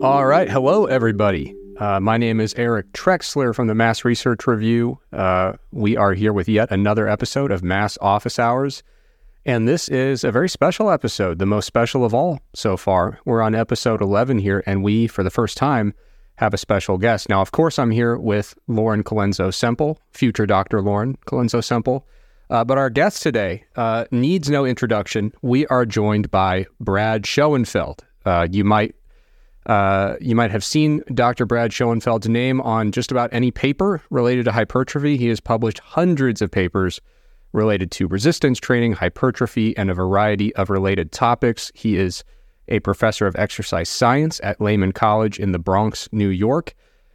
All right. Hello, everybody. Uh, my name is Eric Trexler from the Mass Research Review. Uh, we are here with yet another episode of Mass Office Hours. And this is a very special episode, the most special of all so far. We're on episode 11 here, and we, for the first time, have a special guest. Now, of course, I'm here with Lauren Colenso Semple, future Dr. Lauren Colenso Semple. Uh, but our guest today uh, needs no introduction. We are joined by Brad Schoenfeld. Uh, you might uh, you might have seen Dr. Brad Schoenfeld's name on just about any paper related to hypertrophy. He has published hundreds of papers related to resistance training, hypertrophy, and a variety of related topics. He is a professor of exercise science at Lehman College in the Bronx, New York.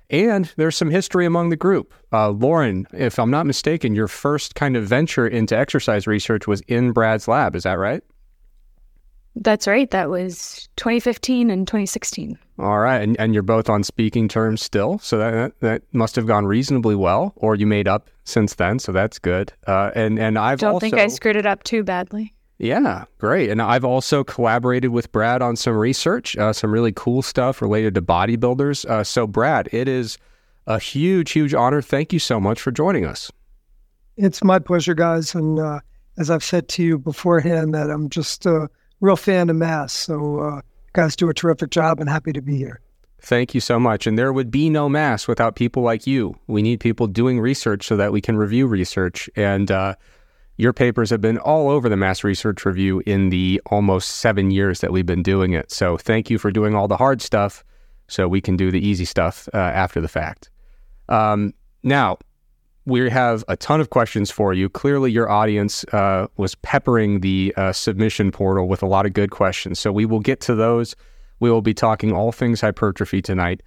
And there's some history among the group. Uh, Lauren, if I'm not mistaken, your first kind of venture into exercise research was in Brad's lab. Is that right? That's right. That was 2015 and 2016. All right, and, and you're both on speaking terms still, so that that must have gone reasonably well, or you made up since then, so that's good. Uh, and and I've don't also, think I screwed it up too badly. Yeah, great. And I've also collaborated with Brad on some research, uh, some really cool stuff related to bodybuilders. Uh, so, Brad, it is a huge, huge honor. Thank you so much for joining us. It's my pleasure, guys. And uh, as I've said to you beforehand, that I'm just a real fan of Mass. So, uh, guys do a terrific job and happy to be here. Thank you so much. And there would be no Mass without people like you. We need people doing research so that we can review research. And uh, your papers have been all over the Mass Research Review in the almost seven years that we've been doing it. So thank you for doing all the hard stuff so we can do the easy stuff uh, after the fact. Um, now, we have a ton of questions for you. Clearly, your audience uh, was peppering the uh, submission portal with a lot of good questions. So we will get to those. We will be talking all things hypertrophy tonight.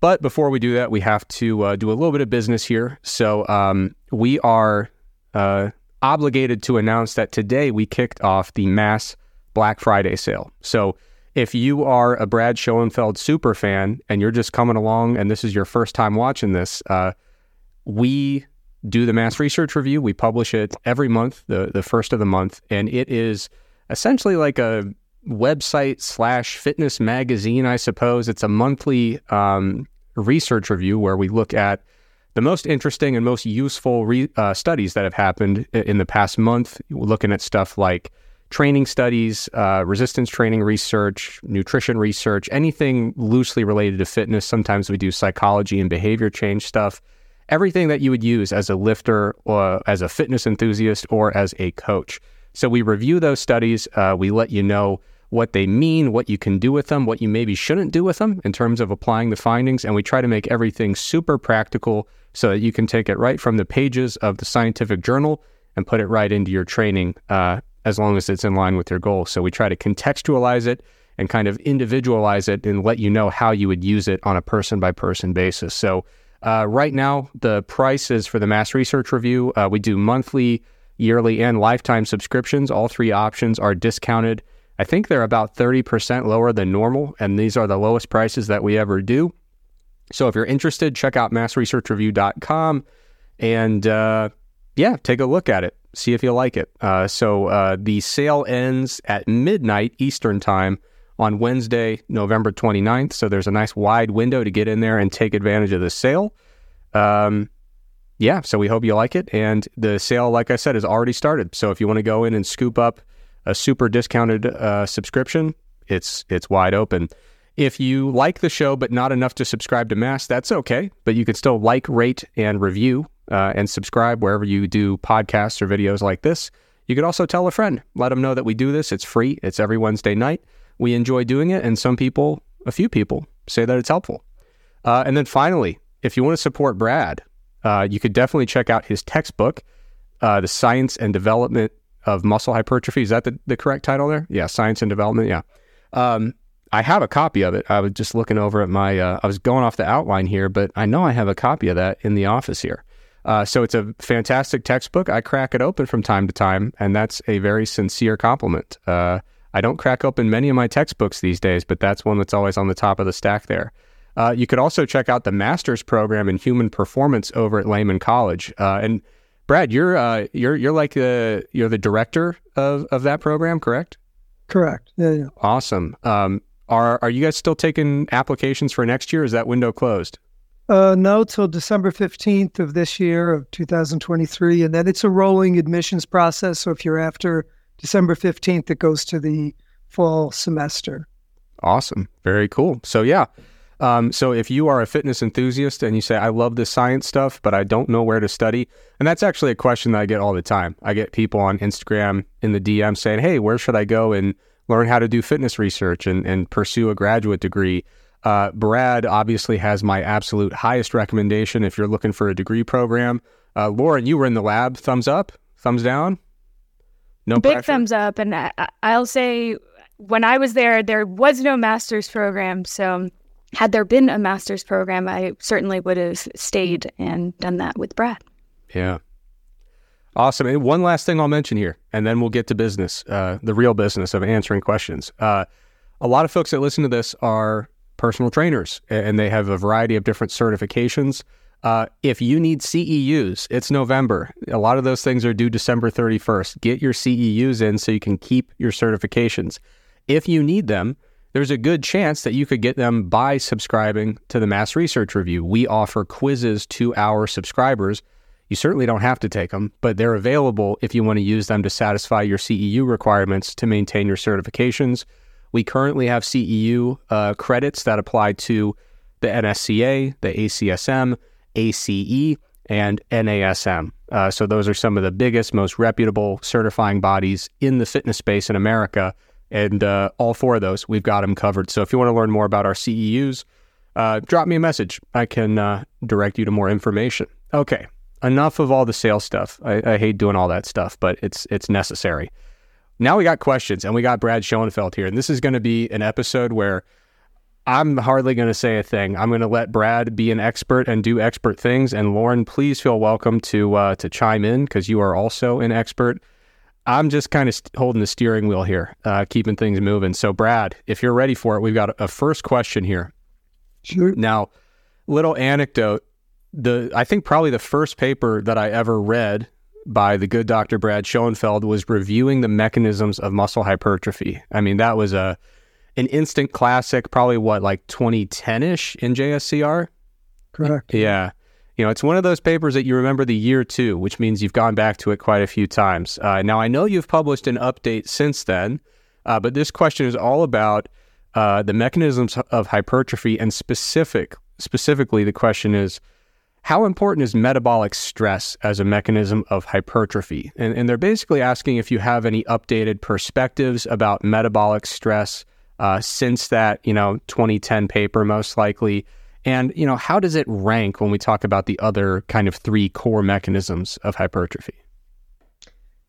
But before we do that, we have to uh, do a little bit of business here. So um, we are uh, obligated to announce that today we kicked off the mass Black Friday sale. So if you are a Brad Schoenfeld super fan and you're just coming along and this is your first time watching this, uh, we do the mass research review. We publish it every month, the the first of the month, and it is essentially like a website slash fitness magazine, I suppose. It's a monthly um, research review where we look at the most interesting and most useful re- uh, studies that have happened in the past month. Looking at stuff like training studies, uh, resistance training research, nutrition research, anything loosely related to fitness. Sometimes we do psychology and behavior change stuff everything that you would use as a lifter or as a fitness enthusiast or as a coach. So we review those studies. Uh, we let you know what they mean, what you can do with them, what you maybe shouldn't do with them in terms of applying the findings. And we try to make everything super practical so that you can take it right from the pages of the scientific journal and put it right into your training uh, as long as it's in line with your goals. So we try to contextualize it and kind of individualize it and let you know how you would use it on a person by person basis. So uh, right now, the price is for the Mass Research Review. Uh, we do monthly, yearly, and lifetime subscriptions. All three options are discounted. I think they're about 30% lower than normal, and these are the lowest prices that we ever do. So if you're interested, check out massresearchreview.com and uh, yeah, take a look at it. See if you like it. Uh, so uh, the sale ends at midnight Eastern Time on Wednesday, November 29th. So there's a nice wide window to get in there and take advantage of the sale. Um, yeah, so we hope you like it. And the sale, like I said, has already started. So if you want to go in and scoop up a super discounted uh, subscription, it's it's wide open. If you like the show but not enough to subscribe to Mass, that's okay. But you can still like, rate, and review uh, and subscribe wherever you do podcasts or videos like this. You could also tell a friend, let them know that we do this. It's free. It's every Wednesday night we enjoy doing it, and some people, a few people, say that it's helpful. Uh, and then finally, if you want to support Brad, uh, you could definitely check out his textbook, uh, The Science and Development of Muscle Hypertrophy. Is that the, the correct title there? Yeah, Science and Development. Yeah. Um, I have a copy of it. I was just looking over at my, uh, I was going off the outline here, but I know I have a copy of that in the office here. Uh, so it's a fantastic textbook. I crack it open from time to time, and that's a very sincere compliment. I don't crack open many of my textbooks these days, but that's one that's always on the top of the stack there. Uh, you could also check out the master's program in human performance over at Lehman College. Uh, and Brad, you're uh, you're you're like the you're the director of of that program, correct? Correct. Yeah, yeah. Awesome. Um, Are are you guys still taking applications for next year? Is that window closed? Uh, no, till December 15th of this year of 2023. And then it's a rolling admissions process. So if you're after December 15th, it goes to the fall semester. Awesome. Very cool. So, yeah. Um, so if you are a fitness enthusiast and you say, I love this science stuff, but I don't know where to study, and that's actually a question that I get all the time. I get people on Instagram in the DM saying, Hey, where should I go and learn how to do fitness research and, and pursue a graduate degree? Uh, Brad obviously has my absolute highest recommendation if you're looking for a degree program. Uh, Lauren, you were in the lab. Thumbs up, thumbs down. No big pressure? thumbs up. And I, I'll say, when I was there, there was no master's program. So, had there been a master's program, I certainly would have stayed and done that with Brad. Yeah. Awesome. And one last thing I'll mention here, and then we'll get to business, uh, the real business of answering questions. Uh, a lot of folks that listen to this are personal trainers, and they have a variety of different certifications. Uh, if you need CEUs, it's November. A lot of those things are due December 31st. Get your CEUs in so you can keep your certifications. If you need them, there's a good chance that you could get them by subscribing to the Mass Research Review. We offer quizzes to our subscribers. You certainly don't have to take them, but they're available if you want to use them to satisfy your CEU requirements to maintain your certifications. We currently have CEU uh, credits that apply to the NSCA, the ACSM, ACE, and NASM. Uh, so those are some of the biggest, most reputable certifying bodies in the fitness space in America. And uh, all four of those, we've got them covered. So if you want to learn more about our CEUs, uh, drop me a message. I can uh, direct you to more information. Okay, enough of all the sales stuff. I, I hate doing all that stuff, but it's it's necessary. Now we got questions, and we got Brad Schoenfeld here, and this is going to be an episode where I'm hardly going to say a thing. I'm going to let Brad be an expert and do expert things. And Lauren, please feel welcome to uh, to chime in because you are also an expert. I'm just kind of st- holding the steering wheel here, uh, keeping things moving. So, Brad, if you're ready for it, we've got a first question here. Sure. Now, little anecdote. The I think probably the first paper that I ever read by the good Dr. Brad Schoenfeld was reviewing the mechanisms of muscle hypertrophy. I mean, that was a an instant classic, probably what like 2010 ish in JSCR. Correct. Yeah. You know, it's one of those papers that you remember the year too, which means you've gone back to it quite a few times. Uh, now, I know you've published an update since then, uh, but this question is all about uh, the mechanisms of hypertrophy and specific. Specifically, the question is how important is metabolic stress as a mechanism of hypertrophy? And, and, they're basically asking if you have any updated perspectives about metabolic stress uh, since that, you know, 2010 paper, most likely. And, you know, how does it rank when we talk about the other kind of three core mechanisms of hypertrophy?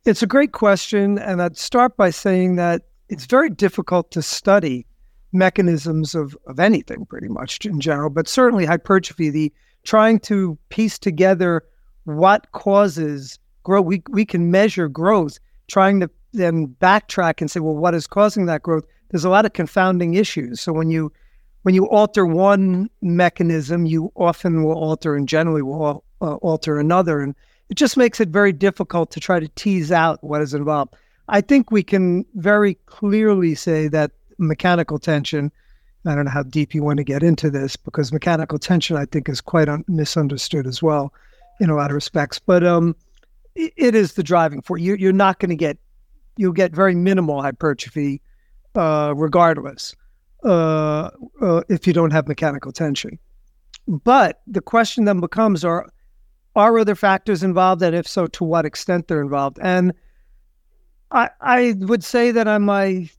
It's a great question. And I'd start by saying that it's very difficult to study mechanisms of, of anything, pretty much in general, but certainly hypertrophy, the trying to piece together what causes growth. We, we can measure growth, trying to then backtrack and say, well, what is causing that growth? There's a lot of confounding issues. So when you when you alter one mechanism, you often will alter and generally will uh, alter another, and it just makes it very difficult to try to tease out what is involved. I think we can very clearly say that mechanical tension I don't know how deep you want to get into this because mechanical tension, I think, is quite un- misunderstood as well in a lot of respects. But um, it, it is the driving force. You, you're not going to get, you'll get very minimal hypertrophy uh, regardless uh, uh, if you don't have mechanical tension. But the question then becomes are, are other factors involved? And if so, to what extent they're involved? And I, I would say that my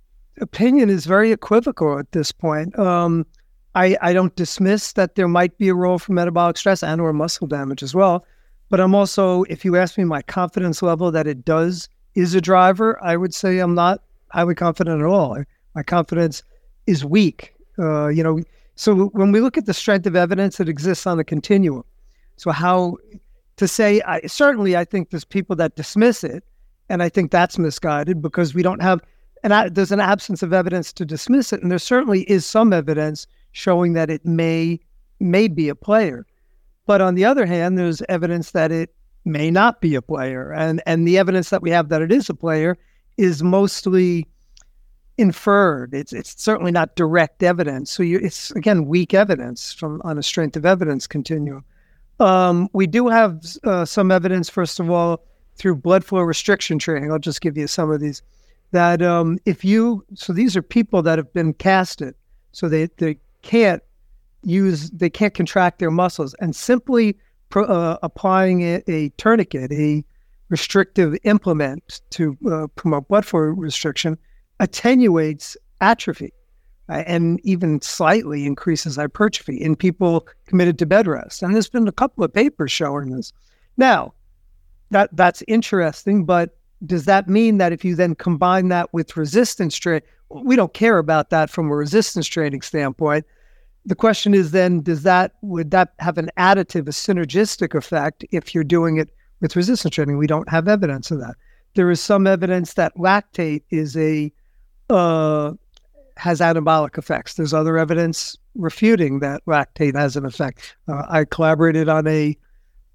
opinion is very equivocal at this point. Um, I, I don't dismiss that there might be a role for metabolic stress and or muscle damage as well. But I'm also, if you ask me my confidence level that it does is a driver, I would say I'm not highly confident at all. My confidence is weak. Uh, you know, so when we look at the strength of evidence that exists on the continuum, so how to say, I, certainly I think there's people that dismiss it, and I think that's misguided because we don't have and there's an absence of evidence to dismiss it. And there certainly is some evidence showing that it may may be a player. But on the other hand, there's evidence that it may not be a player. And and the evidence that we have that it is a player is mostly inferred. It's it's certainly not direct evidence. So you, it's again weak evidence from on a strength of evidence continuum. Um, we do have uh, some evidence, first of all, through blood flow restriction training. I'll just give you some of these. That um, if you so these are people that have been casted, so they they can't use they can't contract their muscles, and simply pro, uh, applying a, a, tourniquet, a restrictive implement to uh, promote blood flow restriction, attenuates atrophy uh, and even slightly increases hypertrophy in people committed to bed rest. And there's been a couple of papers showing this. Now, that that's interesting, but does that mean that if you then combine that with resistance training, we don't care about that from a resistance training standpoint. The question is then, does that would that have an additive, a synergistic effect if you're doing it with resistance training? We don't have evidence of that. There is some evidence that lactate is a uh, has anabolic effects. There's other evidence refuting that lactate has an effect. Uh, I collaborated on a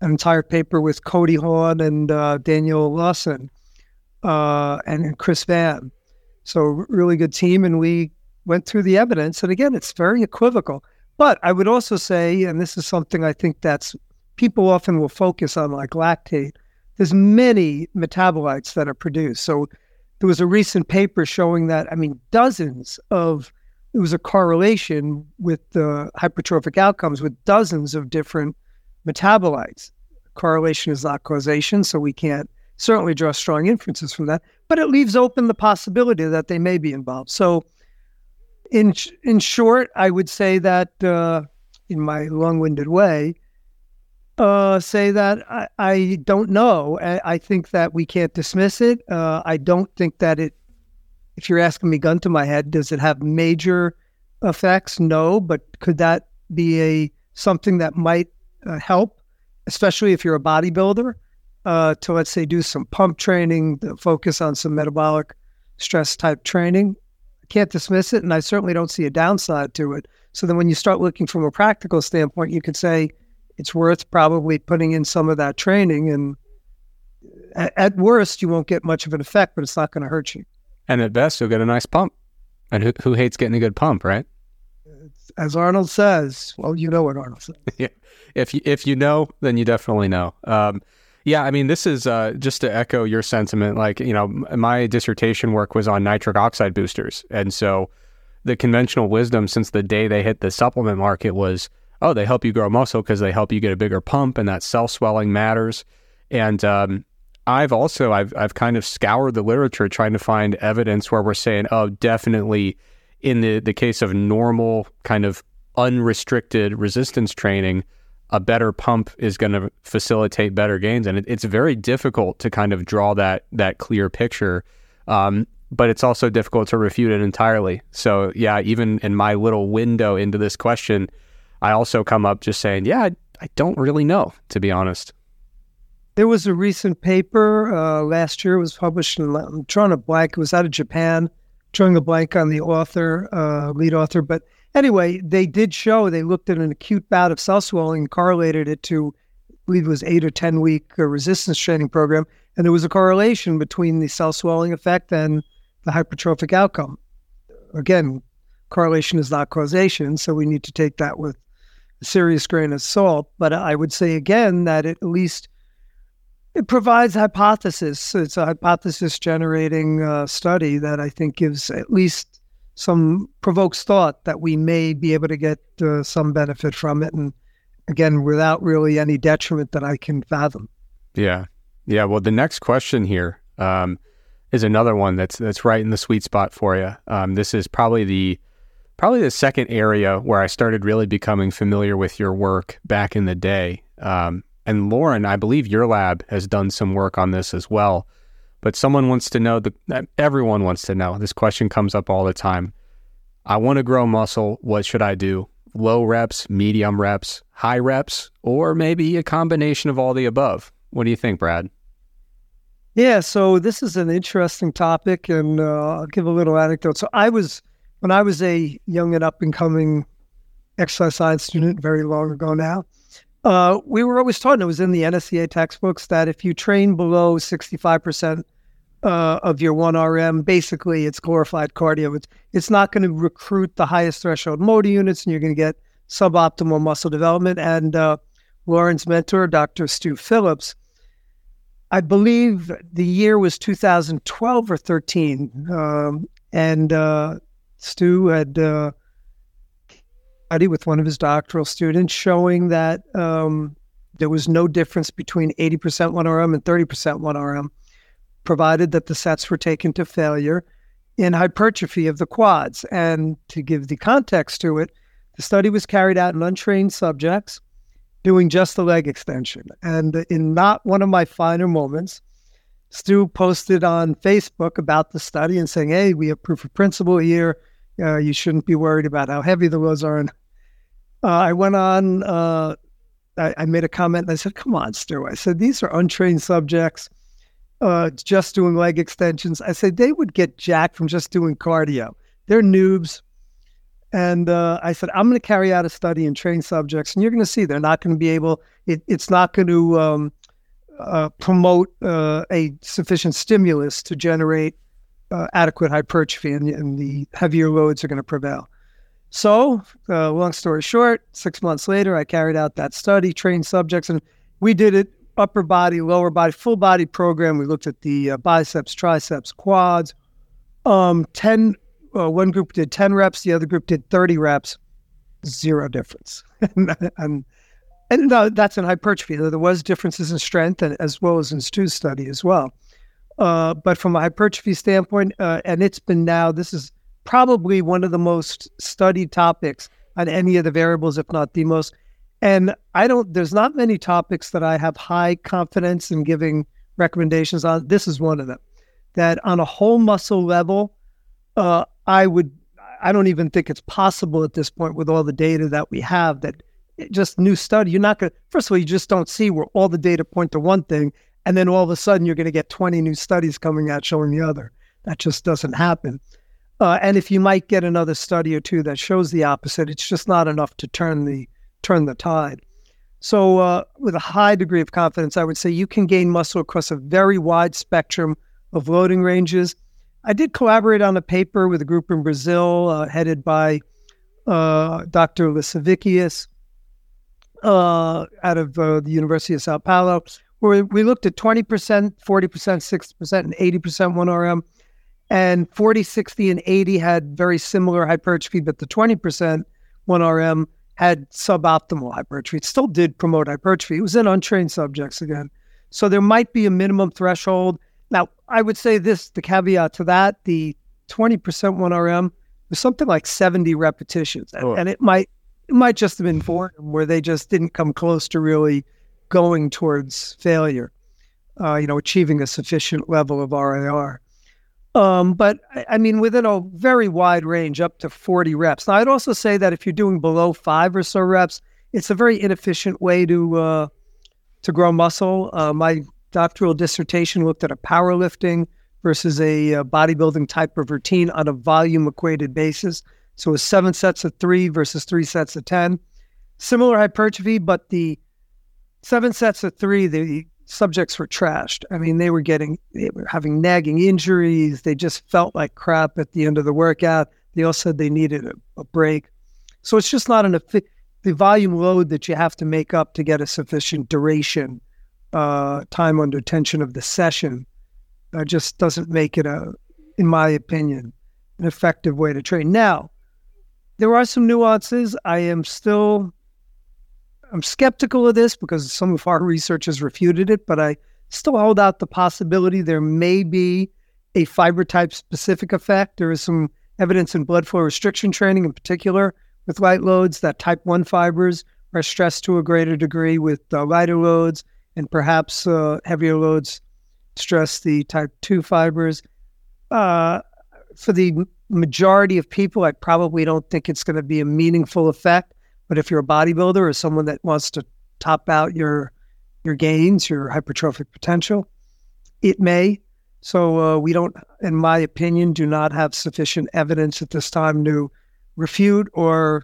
an entire paper with Cody Haun and uh, Daniel Lawson uh, and Chris Vann. So really good team, and we went through the evidence. And again, it's very equivocal. But I would also say, and this is something I think that's people often will focus on, like lactate. There's many metabolites that are produced. So there was a recent paper showing that, I mean, dozens of, it was a correlation with the hypertrophic outcomes with dozens of different metabolites. Correlation is not causation, so we can't certainly draw strong inferences from that, but it leaves open the possibility that they may be involved. So, in in short, I would say that uh, in my long-winded way, uh, say that I, I don't know. I, I, think that we can't dismiss it. Uh, I don't think that it. If you're asking me, gun to my head, does it have major effects? No, but could that be a something that might uh, help, especially if you're a bodybuilder, uh, to let's say do some pump training, focus on some metabolic stress type training? I can't dismiss it, and I certainly don't see a downside to it. So then, when you start looking from a practical standpoint, you could say it's worth probably putting in some of that training. And at, at worst, you won't get much of an effect, but it's not going to hurt you. And at best, you'll get a nice pump. And who, who hates getting a good pump, right? As Arnold says, well, you know what Arnold says. yeah. If you, if you know, then you definitely know. Um, yeah, I mean, this is uh, just to echo your sentiment. Like, you know, my dissertation work was on nitric oxide boosters. And so the conventional wisdom since the day they hit the supplement market was oh, they help you grow muscle because they help you get a bigger pump, and that self swelling matters. And um, I've also I've I've kind of scoured the literature trying to find evidence where we're saying, oh, definitely in the the case of normal kind of unrestricted resistance training, a better pump is going to facilitate better gains, and it, it's very difficult to kind of draw that that clear picture. Um, but it's also difficult to refute it entirely. So yeah, even in my little window into this question, I also come up just saying, yeah, I, I don't really know, to be honest. There was a recent paper uh, last year. It was published in, I'm drawing a blank. It was out of Japan, drawing a blank on the author, uh, lead author. But anyway, they did show, they looked at an acute bout of cell swelling and correlated it to, I believe it was eight or 10 week uh, resistance training program. And there was a correlation between the cell swelling effect and the hypertrophic outcome. Again, correlation is not causation, so we need to take that with serious grain of salt. But I would say again that at least it provides hypothesis. It's a hypothesis generating uh, study that I think gives at least some provokes thought that we may be able to get uh, some benefit from it, and again without really any detriment that I can fathom. Yeah, yeah. Well, the next question here um, is another one that's that's right in the sweet spot for you. Um, this is probably the probably the second area where I started really becoming familiar with your work back in the day. Um, and Lauren, I believe your lab has done some work on this as well. But someone wants to know, the, everyone wants to know. This question comes up all the time. I want to grow muscle. What should I do? Low reps, medium reps, high reps, or maybe a combination of all the above? What do you think, Brad? Yeah, so this is an interesting topic, and uh, I'll give a little anecdote. So I was when I was a young and up and coming exercise science student, very long ago now, uh, we were always taught, and it was in the NSCA textbooks, that if you train below 65% uh, of your 1RM. Basically, it's glorified cardio. It's, it's not going to recruit the highest threshold motor units, and you're going to get suboptimal muscle development. And uh, Lauren's mentor, Dr. Stu Phillips, I believe the year was 2012 or 13. Um, and uh, Stu had uh, study with one of his doctoral students showing that um, there was no difference between 80% 1RM and 30% 1RM, provided that the sets were taken to failure in hypertrophy of the quads. And to give the context to it, the study was carried out in untrained subjects doing just the leg extension. And in not one of my finer moments, Stu posted on Facebook about the study and saying, hey, we have proof of principle here. Uh, you shouldn't be worried about how heavy the loads are. And uh, I went on, uh, I, I, made a comment I said, come on, Stu. I said, these are untrained subjects uh, just doing leg extensions. I said, they would get jacked from just doing cardio. They're noobs. And uh, I said, I'm going to carry out a study and train subjects, and you're going to see they're not going to be able, it, it's not going to um, uh, promote a sufficient stimulus to generate uh, adequate hypertrophy, and, and, the heavier loads are going to prevail. So, uh, long story short, six months later, I carried out that study, trained subjects, and we did it upper body, lower body, full body program. We looked at the uh, biceps, triceps, quads. Um, 10 uh, one group did 10 reps, the other group did 30 reps, zero difference. and and, and uh, that's in hypertrophy. There was differences in strength and, as well as in Stu's study as well. Uh, but from a hypertrophy standpoint, uh, and it's been now, this is probably one of the most studied topics on any of the variables, if not the most. And I don't, there's not many topics that I have high confidence in giving recommendations on. This is one of them. That on a whole muscle level, uh, I would, I don't even think it's possible at this point with all the data that we have that just new study, you're not going to, first of all, you just don't see where all the data point to one thing. And then all of a sudden you're going to get 20 new studies coming out showing the other. That just doesn't happen. Uh, and if you might get another study or two that shows the opposite, it's just not enough to turn the turn the tide. So, uh, with a high degree of confidence, I would say you can gain muscle across a very wide spectrum of loading ranges. I did collaborate on a paper with a group in Brazil uh, headed by uh, Dr. Lasevicius uh, out of uh, the University of Sao Paulo, where we looked at 20%, 40%, 60%, and 80% 1RM. And 40, 60, and 80 had very similar hypertrophy, but the 20% 1RM had suboptimal hypertrophy. It still did promote hypertrophy. It was in untrained subjects again. So there might be a minimum threshold. Now, I would say this the caveat to that the 20% 1RM was something like 70 repetitions. Oh. And it might it might just have been them where they just didn't come close to really going towards failure, uh, you know, achieving a sufficient level of RIR. Um, but I mean, within a very wide range, up to 40 reps. Now, I'd also say that if you're doing below five or so reps, it's a very inefficient way to uh, to grow muscle. Uh, my doctoral dissertation looked at a powerlifting versus a, a uh, bodybuilding type of routine on a volume equated basis. So it was seven sets of three versus three sets of 10. Similar hypertrophy, but the seven sets of three, the subjects were trashed. I mean, they were getting, they were having nagging injuries. They just felt like crap at the end of the workout. They all said they needed a, a break. So it's just not an the volume load that you have to make up to get a sufficient duration, uh, time under tension of the session, uh, just doesn't make it a, in my opinion, an effective way to train. Now, there are some nuances. I am still I'm skeptical of this because some of our research has refuted it, but I still hold out the possibility there may be a fiber type specific effect. There is some evidence in blood flow restriction training, in particular with light loads, that type 1 fibers are stressed to a greater degree with uh, lighter loads, and perhaps uh, heavier loads stress the type 2 fibers. Uh, for the majority of people, I probably don't think it's going to be a meaningful effect. But if you're a bodybuilder or someone that wants to top out your your gains, your hypertrophic potential, it may. So uh, we don't, in my opinion, do not have sufficient evidence at this time to refute or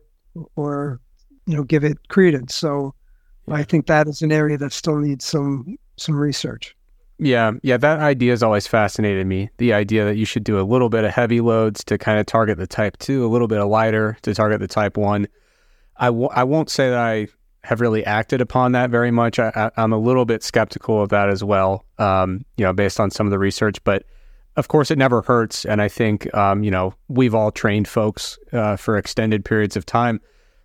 or you know give it credence. So I think that is an area that still needs some some research. Yeah, yeah, that idea has always fascinated me. The idea that you should do a little bit of heavy loads to kind of target the type 2, a little bit of lighter to target the type 1. I w- I won't say that I have really acted upon that very much. I, am a little bit skeptical of that as well, um, you know, based on some of the research. But of course, it never hurts. And I think, um, you know, we've all trained folks uh, for extended periods of time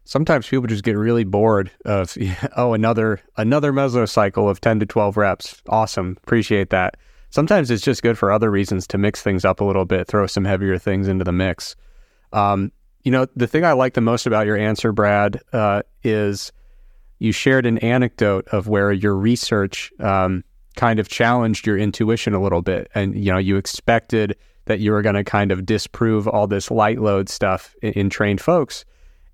sometimes people just get really bored of oh another another mesocycle of 10 to 12 reps awesome appreciate that sometimes it's just good for other reasons to mix things up a little bit throw some heavier things into the mix um, you know the thing i like the most about your answer brad uh, is you shared an anecdote of where your research um, kind of challenged your intuition a little bit and you know you expected that you were going to kind of disprove all this light load stuff in, in trained folks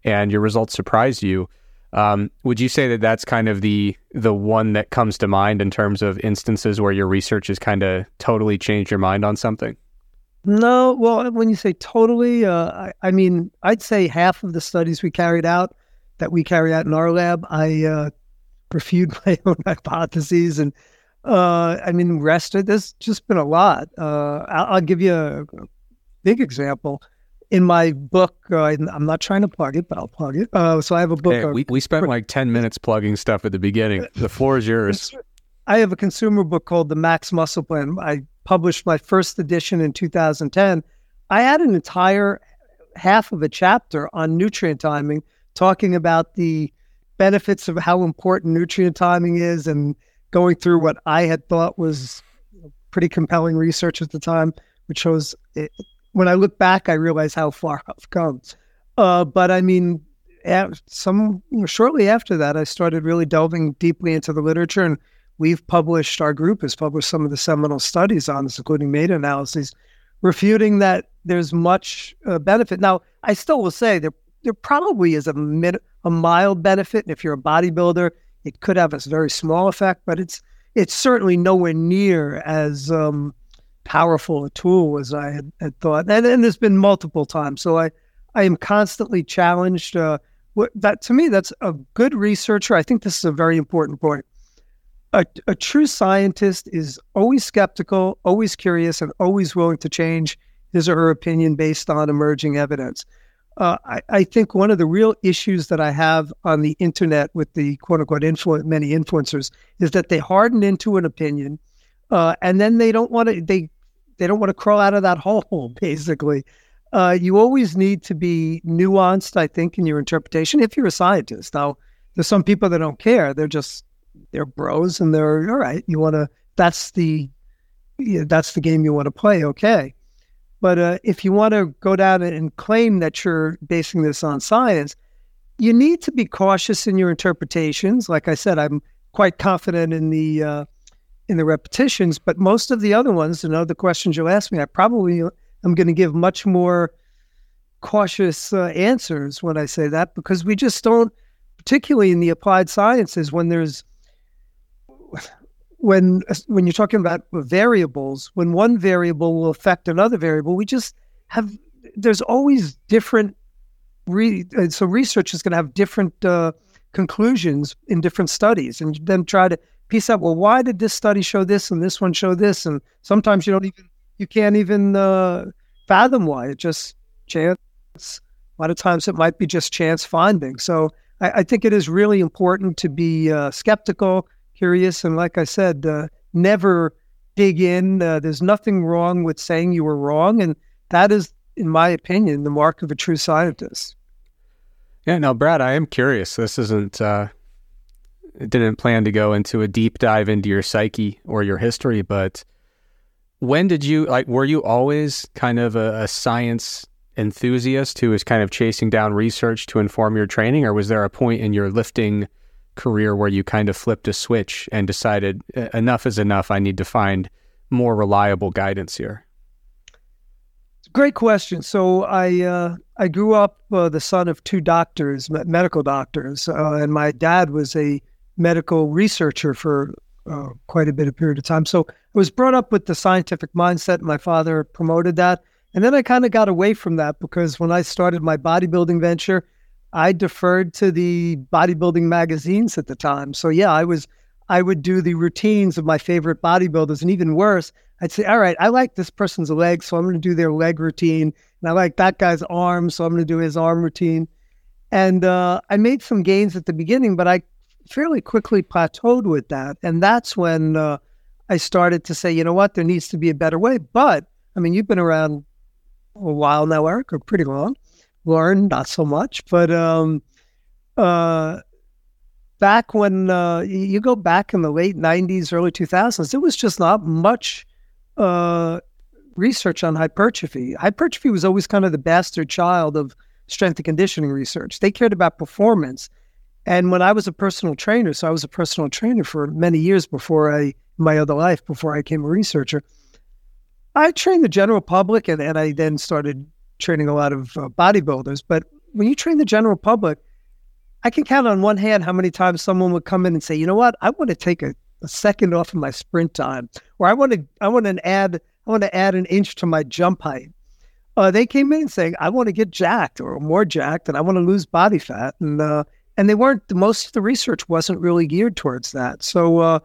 and your results surprised you. Um, would you say that that's kind of the the one that comes to mind in terms of instances where your research has kind of totally changed your mind on something? No, well, when you say totally, uh, I, I, mean I'd say half of the studies we carried out that we carry out in our lab, I uh, refute my own hypotheses, and uh, I mean, rest of there's just been a lot. Uh, I'll, I'll, give you a, a big example in my book, uh, I'm not trying to plug it, but I'll plug it. Uh, so I have a book. Hey, we, we spent like 10 minutes plugging stuff at the beginning. The floor is yours. I have a consumer book called The Max Muscle Plan. I published my first edition in 2010. I had an entire half of a chapter on nutrient timing, talking about the benefits of how important nutrient timing is and going through what I had thought was pretty compelling research at the time, which shows it, when I look back, I realize how far I've come. Uh, but I mean, some shortly after that, I started really delving deeply into the literature, and we've published. Our group has published some of the seminal studies on this, including meta analyses, refuting that there's much uh, benefit. Now, I still will say there there probably is a mid, a mild benefit, and if you're a bodybuilder, it could have a very small effect, but it's it's certainly nowhere near as um, powerful a tool as I had, had thought. And, and, there's been multiple times. So I, I am constantly challenged. Uh, what, that to me, that's a good researcher. I think this is a very important point. A, a true scientist is always skeptical, always curious, and always willing to change his or her opinion based on emerging evidence. Uh, I, I, think one of the real issues that I have on the internet with the quote unquote influ- many influencers is that they harden into an opinion uh, and then they don't want to they they don't want to crawl out of that hole. Basically, uh, you always need to be nuanced. I think in your interpretation, if you're a scientist. Now, there's some people that don't care. They're just they're bros, and they're all right. You want to that's the that's the game you want to play. Okay. But uh, if you want to go down and claim that you're basing this on science, you need to be cautious in your interpretations. Like I said, I'm quite confident in the uh, in the repetitions, but most of the other ones, and other questions you'll ask me, I probably am going to give much more cautious uh, answers when I say that because we just don't, particularly in the applied sciences, when there's when when you're talking about variables, when one variable will affect another variable, we just have there's always different. Re, uh, so research is going to have different uh, conclusions in different studies, and then try to piece out well, why did this study show this and this one show this? And sometimes you don't even, you can't even uh, fathom why. It just chance. A lot of times it might be just chance finding. So I, I think it is really important to be uh, skeptical, curious, and like I said, uh, never dig in. Uh, there's nothing wrong with saying you were wrong. And that is, in my opinion, the mark of a true scientist. Yeah, now, Brad, I am curious. This isn't uh, didn't plan to go into a deep dive into your psyche or your history, but when did you like? Were you always kind of a, a science enthusiast who was kind of chasing down research to inform your training, or was there a point in your lifting career where you kind of flipped a switch and decided enough is enough? I need to find more reliable guidance here. Great question. So I uh, I grew up uh, the son of two doctors, medical doctors, uh, and my dad was a medical researcher for uh, quite a bit of period of time. So I was brought up with the scientific mindset. My father promoted that. And then I kind of got away from that because when I started my bodybuilding venture, I deferred to the bodybuilding magazines at the time. So yeah, I was I would do the routines of my favorite bodybuilders. And even worse, I'd say, all right, I like this person's legs, so I'm going to do their leg routine. And I like that guy's arm, so I'm going to do his arm routine. And uh, I made some gains at the beginning, but I fairly quickly plateaued with that. And that's when uh, I started to say, you know what, there needs to be a better way. But I mean, you've been around a while now, Eric, or pretty long. Lauren, not so much. But um, uh, back when uh, you go back in the late 90s, early 2000s, there was just not much uh, research on hypertrophy. Hypertrophy was always kind of the bastard child of strength and conditioning research. They cared about performance. And when I was a personal trainer, so I was a personal trainer for many years before I, my other life, before I became a researcher, I trained the general public and, and I then started training a lot of uh, bodybuilders. But when you train the general public, I can count on one hand how many times someone would come in and say, you know what, I want to take a, a second off of my sprint time, or I want to, I want to add, I want to add an inch to my jump height. Uh, they came in saying, I want to get jacked or more jacked, and I want to lose body fat, and uh, and they weren't. Most of the research wasn't really geared towards that. So uh,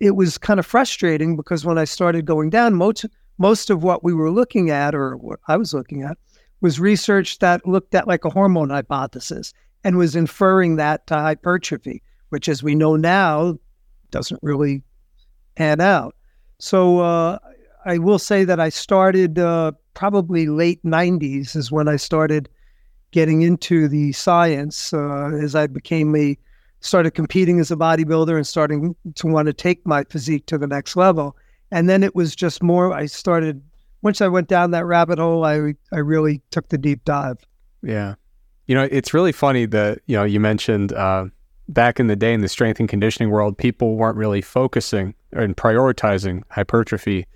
it was kind of frustrating because when I started going down, most most of what we were looking at, or what I was looking at, was research that looked at like a hormone hypothesis and was inferring that to hypertrophy, which, as we know now, doesn't really pan out. So uh, I will say that I started uh, probably late 90s is when I started getting into the science uh, as I became a started competing as a bodybuilder and starting to want to take my physique to the next level. And then it was just more. I started once I went down that rabbit hole. I I really took the deep dive. Yeah, you know it's really funny that you know you mentioned uh, back in the day in the strength and conditioning world, people weren't really focusing and prioritizing hypertrophy.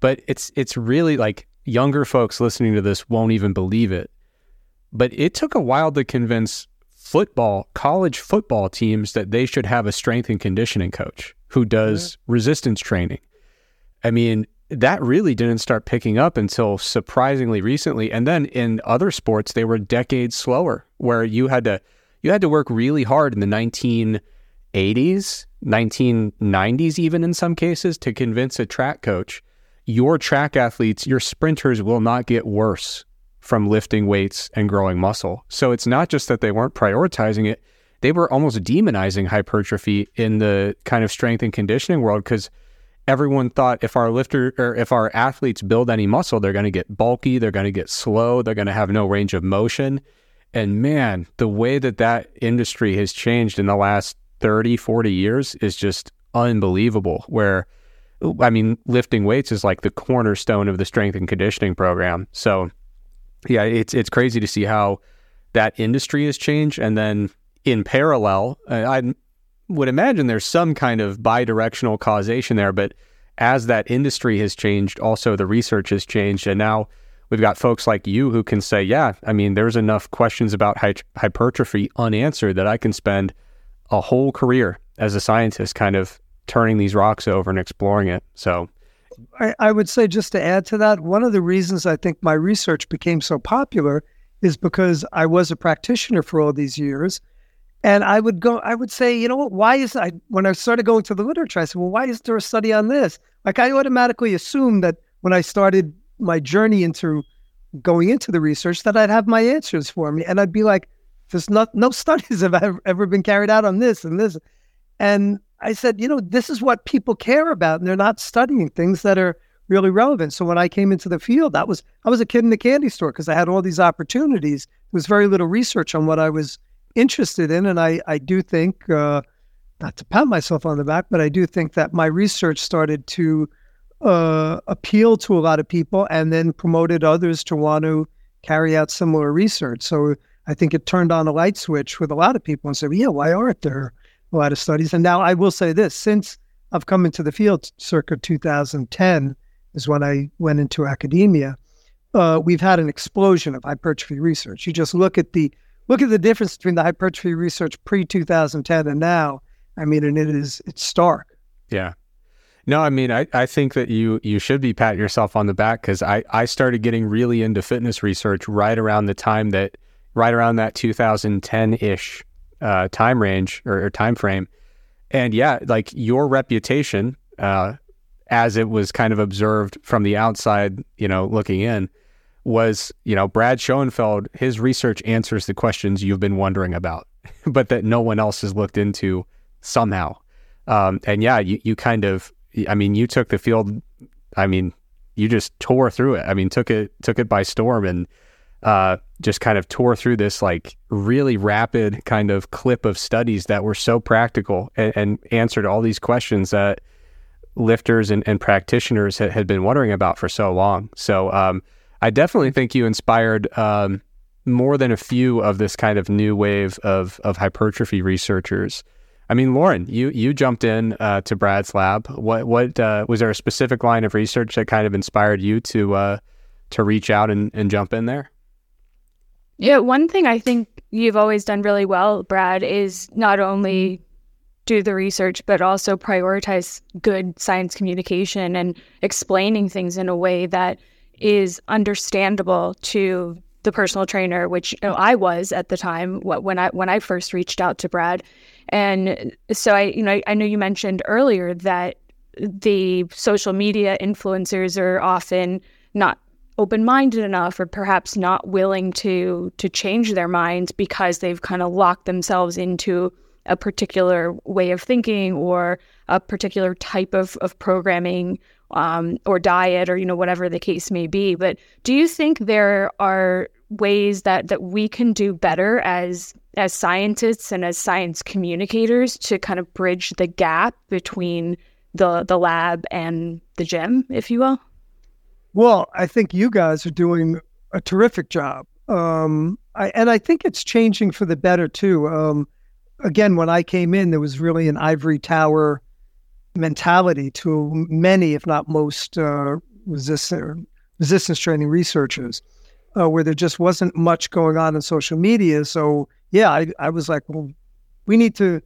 But it's it's really like younger folks listening to this won't even believe it but it took a while to convince football, college football teams that they should have a strength and conditioning coach who does yeah. resistance training. I mean, that really didn't start picking up until surprisingly recently. And then in other sports, they were decades slower, where you had to you had to work really hard in the 1980s, 1990s, even in some cases, to convince a track coach your track athletes, your sprinters will not get worse from lifting weights and growing muscle. So it's not just that they weren't prioritizing it, they were almost demonizing hypertrophy in the kind of strength and conditioning world because everyone thought if our lifter or if our athletes build any muscle, they're going to get bulky, they're going to get slow, they're going to have no range of motion. And man, the way that that industry has changed in the last 30, 40 years is just unbelievable. Where, I mean, lifting weights is like the cornerstone of the strength and conditioning program. So yeah, it's it's crazy to see how that industry has changed, and then in parallel, I would imagine there's some kind of bidirectional causation there. But as that industry has changed, also the research has changed, and now we've got folks like you who can say, yeah, I mean, there's enough questions about hy- hypertrophy unanswered that I can spend a whole career as a scientist, kind of turning these rocks over and exploring it. So I, I would say, just to add to that, one of the reasons I think my research became so popular is because I was a practitioner for all these years. And I would go, I would say, you know what, why is I, when I started going to the literature, I said, well, why is there a study on this? Like I automatically assumed that when I started my journey into going into the research, that I'd have my answers for me. And I'd be like, there's not, no studies have ever, ever been carried out on this and this. And I said, you know, this is what people care about, and they're not studying things that are really relevant. So when I came into the field, that was I was a kid in the candy store because I had all these opportunities. There was very little research on what I was interested in, and I I do think, uh, not to pat myself on the back, but I do think that my research started to uh, appeal to a lot of people, and then promoted others to want to carry out similar research. So I think it turned on a light switch with a lot of people and said, yeah, why aren't there a lot of studies. And now I will say this since I've come into the field circa 2010 is when I went into academia. Uh, we've had an explosion of hypertrophy research. You just look at the look at the difference between the hypertrophy research pre 2010 and now. I mean, and it is it's stark. Yeah. No, I mean, I, I think that you you should be patting yourself on the back because I, I started getting really into fitness research right around the time that right around that 2010 ish uh, time range or, or, time frame. And yeah, like your reputation, uh, as it was kind of observed from the outside, you know, looking in, was, you know, Brad Schoenfeld, his research answers the questions you've been wondering about, but that no one else has looked into somehow. Um, and yeah, you, you kind of, I mean, you took the field, I mean, you just tore through it. I mean, took it, took it by storm and, uh, just kind of tore through this like really rapid kind of clip of studies that were so practical and, and answered all these questions that lifters and, and practitioners had, had, been wondering about for so long. So um, I definitely think you inspired um, more than a few of this kind of new wave of of hypertrophy researchers. I mean, Lauren, you you jumped in uh, to Brad's lab. What what uh, was there a specific line of research that kind of inspired you to uh, to reach out and, and jump in there? Yeah, one thing I think you've always done really well, Brad, is not only do the research, but also prioritize good science communication and explaining things in a way that is understandable to the personal trainer, which you know, I was at the time when I when I first reached out to Brad, and so I you know I know you mentioned earlier that the social media influencers are often not open-minded enough or perhaps not willing to to change their minds because they've kind of locked themselves into a particular way of thinking or a particular type of, of programming um, or diet or you know whatever the case may be. But do you think there are ways that that we can do better as as scientists and as science communicators to kind of bridge the gap between the the lab and the gym if you will? Well i think you guys are doing a terrific job. Um, I, and i think it's changing for the better too. Um, again, when I came in, there was really an ivory tower mentality to many, if not most, uh, resistance, resistance training researchers, uh, where there just wasn't much going on in social media. So, yeah, I, I was like, well, we need to,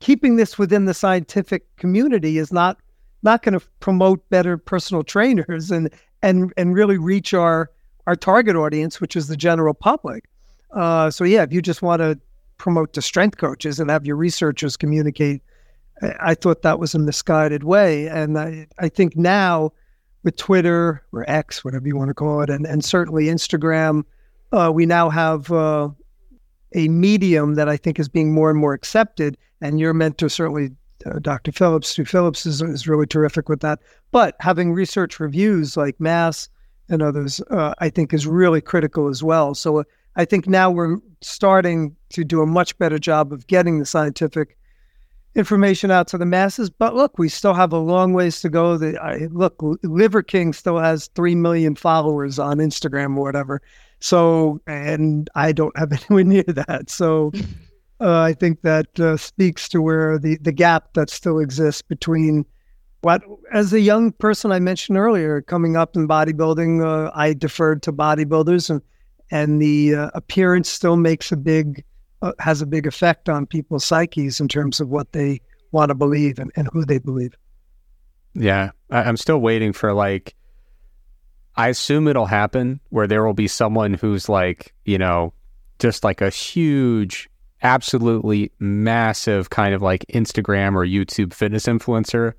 keeping this within the scientific community is not not going to promote better personal trainers and and and really reach our our target audience, which is the general public. Uh, so yeah, if you just want to promote to strength coaches and have your researchers communicate. I thought that was a misguided way. And I, I think now with Twitter or X, whatever you want to call it, and, and certainly Instagram, uh, we now have uh, a medium that I think is being more and more accepted. And your mentor, certainly uh, Dr. Phillips, Stu Phillips, is, is really terrific with that. But having research reviews like Mass and others, uh, I think is really critical as well. So I think now we're starting to do a much better job of getting the scientific information out to the masses. But look, we still have a long ways to go. The, I, look, Liver King still has 3 million followers on Instagram or whatever. So, and I don't have anywhere near that. So, uh, I think that uh, speaks to where the, the gap that still exists between what, as a young person I mentioned earlier, coming up in bodybuilding, uh, I deferred to bodybuilders and and the uh, appearance still makes a big uh, has a big effect on people's psyches in terms of what they want to believe and, and who they believe. Yeah, I, I'm still waiting for like. I assume it'll happen where there will be someone who's like, you know, just like a huge, absolutely massive kind of like Instagram or YouTube fitness influencer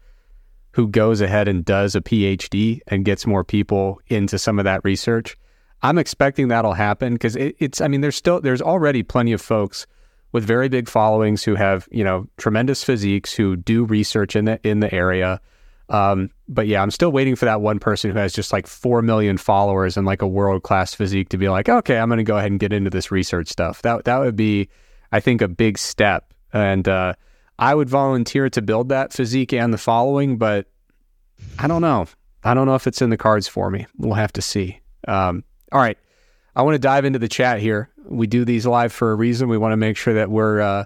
who goes ahead and does a PhD and gets more people into some of that research. I'm expecting that'll happen because it, it's. I mean, there's still there's already plenty of folks with very big followings who have you know tremendous physiques who do research in the in the area. Um, but yeah, I'm still waiting for that one person who has just like four million followers and like a world class physique to be like, okay, I'm going to go ahead and get into this research stuff. That that would be, I think, a big step. And uh, I would volunteer to build that physique and the following, but I don't know. I don't know if it's in the cards for me. We'll have to see. Um, all right. I want to dive into the chat here. We do these live for a reason. We want to make sure that we're uh,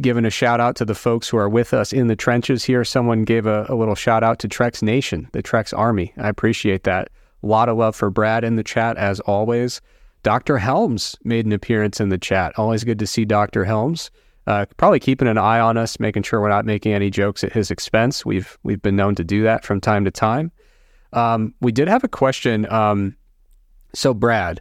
giving a shout out to the folks who are with us in the trenches here. Someone gave a, a little shout out to Trex Nation, the Trex Army. I appreciate that. A lot of love for Brad in the chat, as always. Dr. Helms made an appearance in the chat. Always good to see Dr. Helms. Uh, probably keeping an eye on us, making sure we're not making any jokes at his expense. We've we've been known to do that from time to time. Um, we did have a question. Um, so, Brad,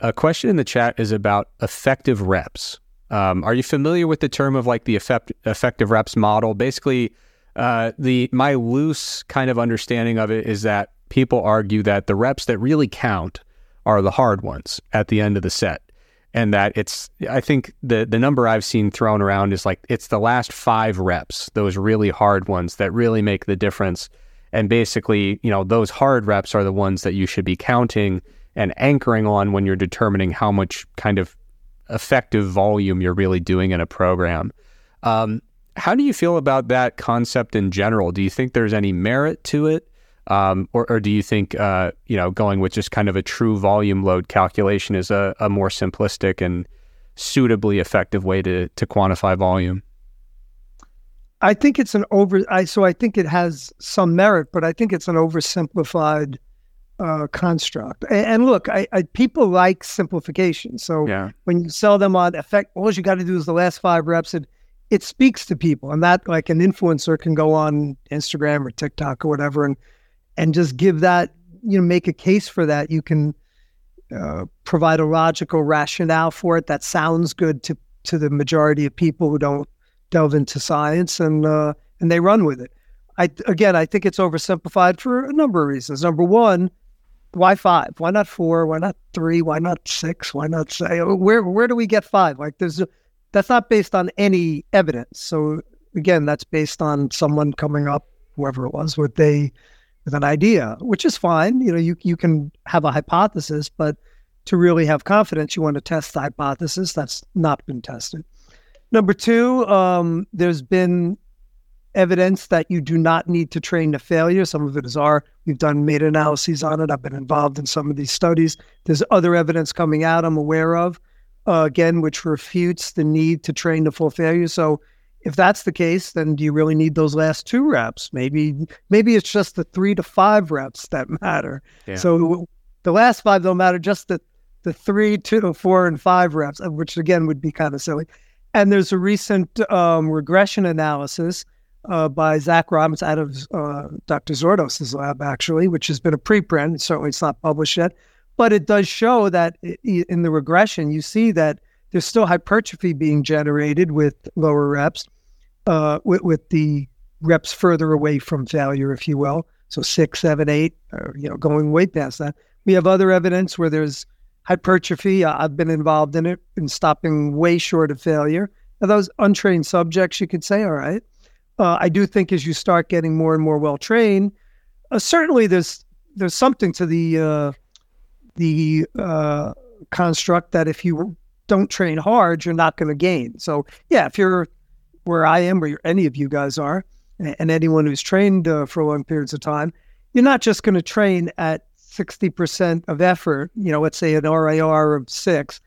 a question in the chat is about effective reps. Um, are you familiar with the term of like the effect, effective reps model? Basically, uh, the my loose kind of understanding of it is that people argue that the reps that really count are the hard ones at the end of the set, and that it's I think the the number I've seen thrown around is like it's the last five reps, those really hard ones that really make the difference. And basically, you know, those hard reps are the ones that you should be counting and anchoring on when you're determining how much kind of effective volume you're really doing in a program. Um, how do you feel about that concept in general? Do you think there's any merit to it? Um, or, or, do you think, uh, you know, going with just kind of a true volume load calculation is a, a more simplistic and suitably effective way to, to quantify volume? I think it's an over. I so I think it has some merit, but I think it's an oversimplified uh, construct. And, and look, I, I, people like simplification. So yeah. when you sell them on effect, all you got to do is the last five reps. It it speaks to people, and that like an influencer can go on Instagram or TikTok or whatever, and and just give that you know make a case for that. You can uh, provide a logical rationale for it that sounds good to to the majority of people who don't delve into science, and uh, and they run with it. I again, I think it's oversimplified for a number of reasons. Number one, why five? Why not four? Why not three? Why not six? Why not say where where do we get five? Like there's that's not based on any evidence. So again, that's based on someone coming up, whoever it was, with a with an idea, which is fine. You know, you you can have a hypothesis, but to really have confidence, you want to test the hypothesis. That's not been tested. Number two, um, there's been evidence that you do not need to train to failure. Some of it is our, we've done meta analyses on it. I've been involved in some of these studies. There's other evidence coming out I'm aware of, uh, again, which refutes the need to train to full failure. So if that's the case, then do you really need those last two reps? Maybe, maybe it's just the three to five reps that matter. Yeah. So the last five don't matter, just the, the three, two, four, and five reps, which again would be kind of silly. And there's a recent um, regression analysis uh, by Zac Robinson out of uh, Dr. Zourdos' lab, actually, which has been a preprint. Certainly, it's not published yet, but it does show that in the regression, you see that there's still hypertrophy being generated with lower reps, uh, with, with, the reps further away from failure, if you will. So six, seven, eight, or, you know, going way past that. We have other evidence where there's hypertrophy. I've been involved in it in stopping way short of failure. Now, those untrained subjects, you could say, all right, uh, I do think as you start getting more and more well trained, uh, certainly there's there's something to the uh, the uh, construct that if you don't train hard, you're not going to gain. So yeah, if you're where I am, where any of you guys are, and anyone who's trained uh, for long periods of time, you're not just going to train at 60% of effort. You know, let's say an RIR of six,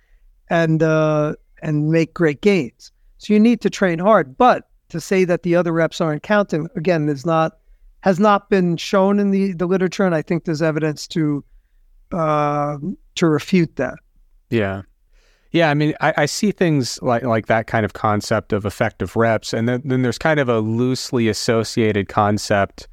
and uh, and make great gains. So you need to train hard, but to say that the other reps aren't counting again is not has not been shown in the the literature, and I think there's evidence to uh, to refute that. Yeah. Yeah, I mean, I, I, see things like like that kind of concept of effective reps, and then, then there's kind of a loosely associated concept.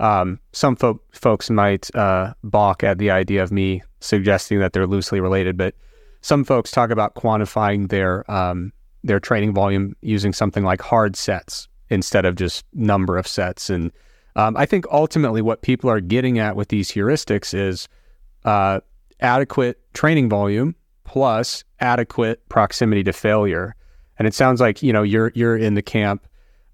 Um, some fo- folks might uh, balk at the idea of me suggesting that they're loosely related, but some folks talk about quantifying their um, their training volume using something like hard sets instead of just number of sets. And um, I think ultimately what people are getting at with these heuristics is uh, adequate training volume plus adequate proximity to failure. And it sounds like you know you're you're in the camp,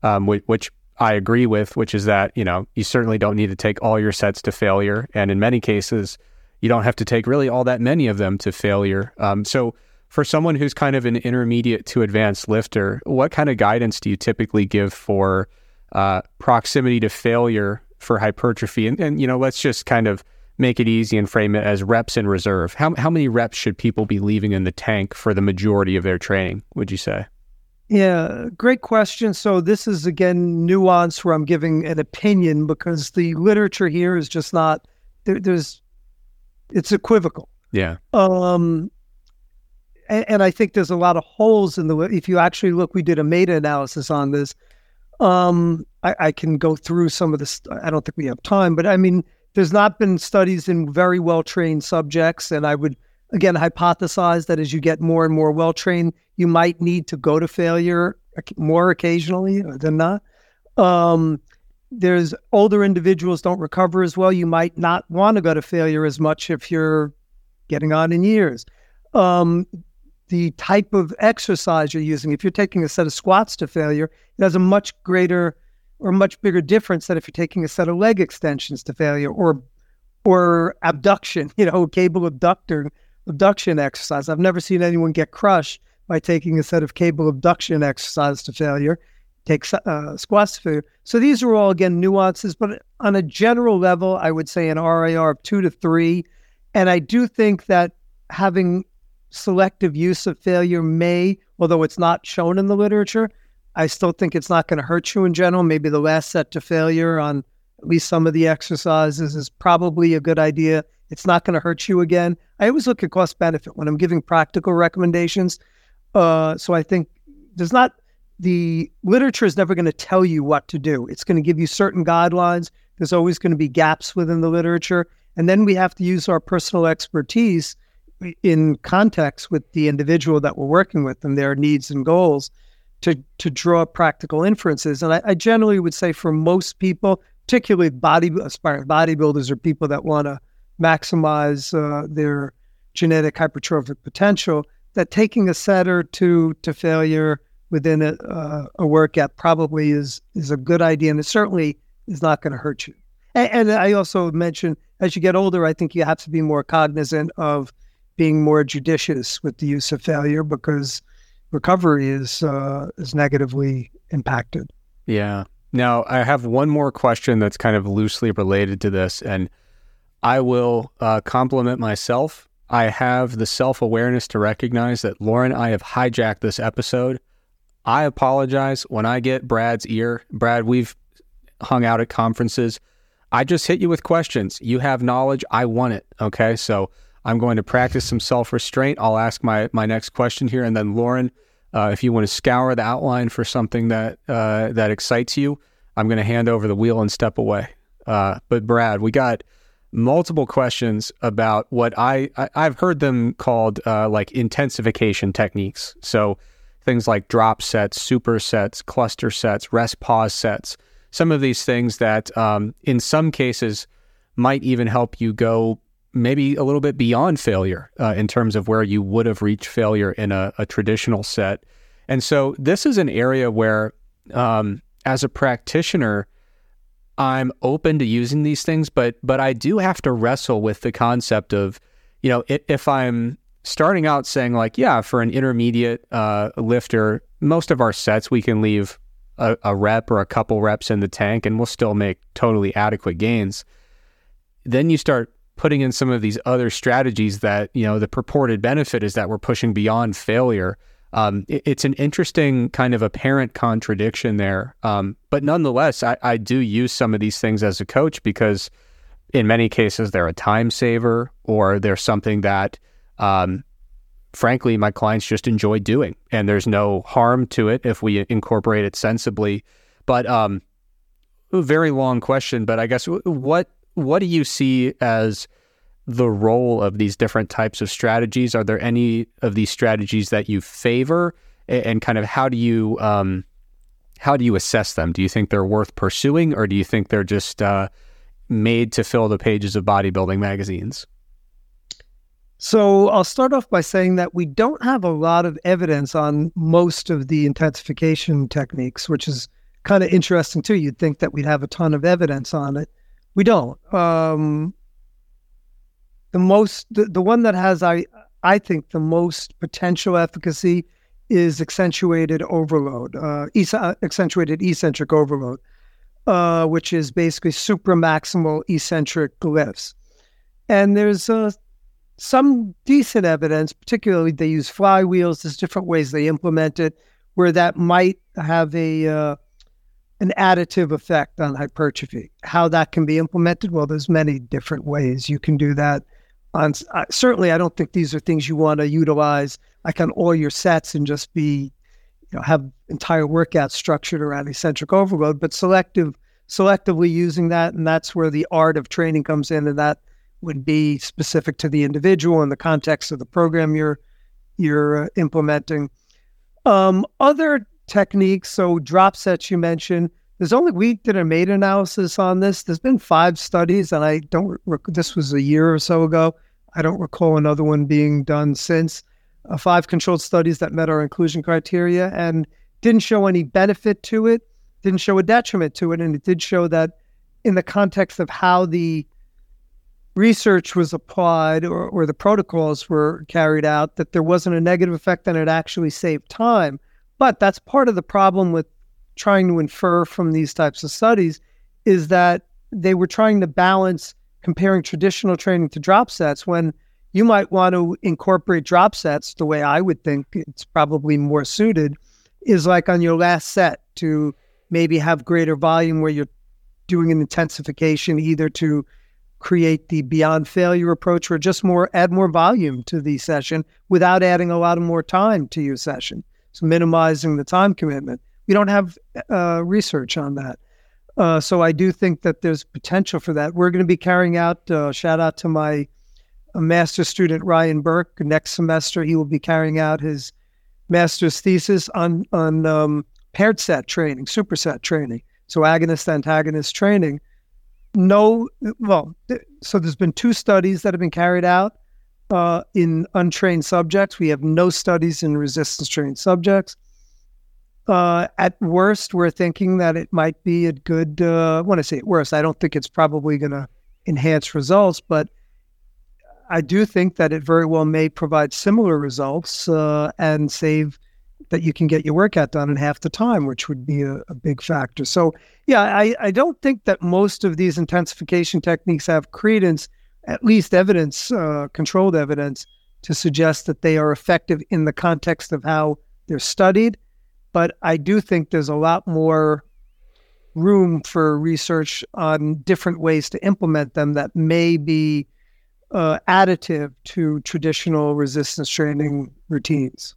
um, which, which I agree with, which is that you know you certainly don't need to take all your sets to failure, and in many cases, you don't have to take really all that many of them to failure. Um, so for someone who's kind of an intermediate to advanced lifter, what kind of guidance do you typically give for uh, proximity to failure for hypertrophy? And, and, you know, let's just kind of make it easy and frame it as reps in reserve. How, how many reps should people be leaving in the tank for the majority of their training, would you say? Yeah, great question. So this is again nuance where I'm giving an opinion because the literature here is just not there, there's it's equivocal. Yeah. Um, and, and, I think there's a lot of holes in the. If you actually look, we did a meta analysis on this. Um, I, I can go through some of this. I don't think we have time, but I mean, there's not been studies in very well trained subjects, and I would again hypothesize that as you get more and more well trained, you might need to go to failure more occasionally than not. Um, there's older individuals don't recover as well. You might not want to go to failure as much if you're getting on in years. Um, the type of exercise you're using, if you're taking a set of squats to failure, it has a much greater or much bigger difference than if you're taking a set of leg extensions to failure or or abduction, you know, cable abductor abduction exercise. I've never seen anyone get crushed by taking a set of cable abduction exercise to failure, take uh, squats to failure. So these are all again nuances, but on a general level, I would say an RIR of two to three, and I do think that having selective use of failure may, although it's not shown in the literature, I still think it's not going to hurt you in general. Maybe the last set to failure on at least some of the exercises is probably a good idea. It's not going to hurt you again. I always look at cost benefit when I'm giving practical recommendations. Uh, so I think there's not the literature is never going to tell you what to do. It's going to give you certain guidelines. There's always going to be gaps within the literature. And then we have to use our personal expertise in context with the individual that we're working with and their needs and goals to to draw practical inferences. And I, I generally would say for most people, particularly body aspiring bodybuilders or people that want to maximize uh, their genetic hypertrophic potential, that taking a set or two to failure within a, uh, a workout probably is is a good idea, and it certainly is not going to hurt you. And, and I also mentioned as you get older, I think you have to be more cognizant of being more judicious with the use of failure because recovery is uh, is negatively impacted. Yeah. Now I have one more question that's kind of loosely related to this, and I will uh, compliment myself. I have the self awareness to recognize that Lauren, I have hijacked this episode. I apologize when I get Brad's ear. Brad, we've hung out at conferences. I just hit you with questions. You have knowledge. I want it. Okay. So I'm going to practice some self restraint. I'll ask my, my next question here. And then, Lauren, uh, if you want to scour the outline for something that, uh, that excites you, I'm going to hand over the wheel and step away. Uh, but, Brad, we got multiple questions about what I, I have heard them called uh, like intensification techniques. So things like drop sets, supersets, cluster sets, rest pause sets. Some of these things that um, in some cases might even help you go maybe a little bit beyond failure uh, in terms of where you would have reached failure in a, a traditional set. And so this is an area where, um, as a practitioner, I'm open to using these things, but but I do have to wrestle with the concept of, you know, if I'm starting out saying like, yeah, for an intermediate uh, lifter, most of our sets we can leave a, a rep or a couple reps in the tank, and we'll still make totally adequate gains. Then you start putting in some of these other strategies that you know the purported benefit is that we're pushing beyond failure. Um, it, it's an interesting kind of apparent contradiction there, um, but nonetheless, I, I, do use some of these things as a coach because in many cases they're a time saver or they're something that, um, frankly, my clients just enjoy doing, and there's no harm to it if we incorporate it sensibly. But um, very long question, but I guess what what do you see as the role of these different types of strategies? Are there any of these strategies that you favor, and kind of how do you um, how do you assess them? Do you think they're worth pursuing, or do you think they're just uh, made to fill the pages of bodybuilding magazines? So I'll start off by saying that we don't have a lot of evidence on most of the intensification techniques, which is kind of interesting too. You'd think that we'd have a ton of evidence on it. We don't. Um, the most, the, the one that has, I, I think, the most potential efficacy is accentuated overload, uh, uh accentuated eccentric overload, uh, which is basically supramaximal eccentric lifts. And there's uh, some decent evidence, particularly they use flywheels. There's different ways they implement it, where that might have a uh, an additive effect on hypertrophy. How that can be implemented? Well, there's many different ways you can do that. On uh, certainly, I don't think these are things you want to utilize like on all your sets and just be, you know, have entire workouts structured around eccentric overload. But selective, selectively using that, and that's where the art of training comes in, and that would be specific to the individual in the context of the program you're you're uh, implementing. Um, other techniques, so drop sets you mentioned. There's only we did a meta analysis on this. There's been five studies, and I don't. Rec- this was a year or so ago. I don't recall another one being done since. Uh, five controlled studies that met our inclusion criteria and didn't show any benefit to it, didn't show a detriment to it, and it did show that in the context of how the research was applied or, or the protocols were carried out, that there wasn't a negative effect and it actually saved time. But that's part of the problem with trying to infer from these types of studies is that they were trying to balance comparing traditional training to drop sets when you might want to incorporate drop sets the way I would think it's probably more suited is like on your last set to maybe have greater volume where you're doing an intensification either to create the beyond failure approach or just more add more volume to the session without adding a lot of more time to your session. So minimizing the time commitment. We don't have uh, research on that. Uh, so I do think that there's potential for that. We're going to be carrying out, uh, shout out to my master student, Ryan Burke. Next semester, he will be carrying out his master's thesis on, on um, paired set training, superset training. So agonist antagonist training. No, well, so there's been two studies that have been carried out uh, in untrained subjects. We have no studies in resistance trained subjects. Uh, at worst, we're thinking that it might be a good. Uh, when I say at worst, I don't think it's probably going to enhance results, but I do think that it very well may provide similar results uh, and save that you can get your workout done in half the time, which would be a, a big factor. So, yeah, I, I don't think that most of these intensification techniques have credence, at least evidence, uh, controlled evidence, to suggest that they are effective in the context of how they're studied but I do think there's a lot more room for research on different ways to implement them that may be uh, additive to traditional resistance training routines.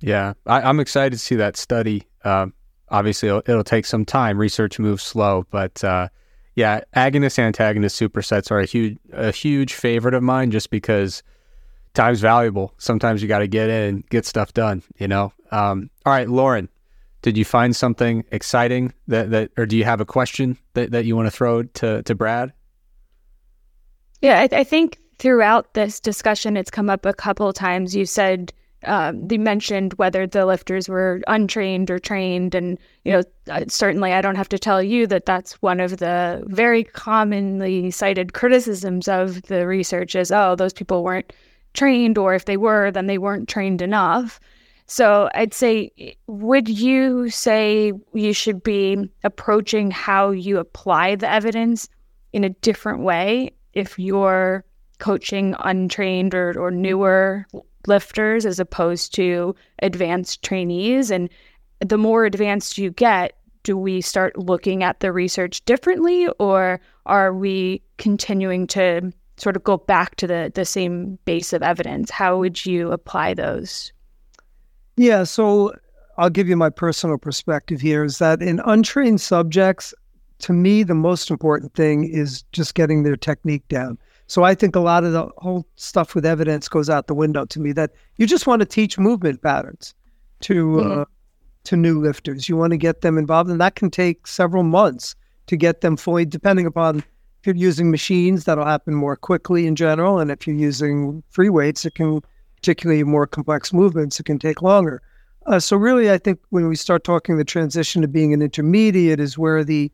Yeah, I, am excited to see that study. Uh, obviously, it'll, it'll, take some time. Research moves slow, but uh, yeah, agonist antagonist supersets are a huge a huge favorite of mine, just because time's valuable. Sometimes you got to get in, and get stuff done. You know, um, all right, Lauren, did you find something exciting that, that or do you have a question that, that you want to throw to, to Brad? Yeah, I, I think throughout this discussion, it's come up a couple times. You said um, you mentioned whether the lifters were untrained or trained, and you know uh, certainly I don't have to tell you that that's one of the very commonly cited criticisms of the research is oh those people weren't trained, or if they were, then they weren't trained enough. So I'd say, would you say you should be approaching how you apply the evidence in a different way if you're coaching untrained or, or newer lifters as opposed to advanced trainees? And the more advanced you get, do we start looking at the research differently or are we continuing to sort of go back to the, the same base of evidence? How would you apply those? Yeah, so I'll give you my personal perspective here is that in untrained subjects, to me, the most important thing is just getting their technique down. So I think a lot of the whole stuff with evidence goes out the window to me that you just want to teach movement patterns to uh, mm-hmm. uh, to new lifters. You want to get them involved, and that can take several months to get them fully, depending upon if you're using machines, that'll happen more quickly in general. And if you're using free weights, it can, particularly more complex movements, it can take longer. Uh, so really, I think when we start talking the transition to being an intermediate is where the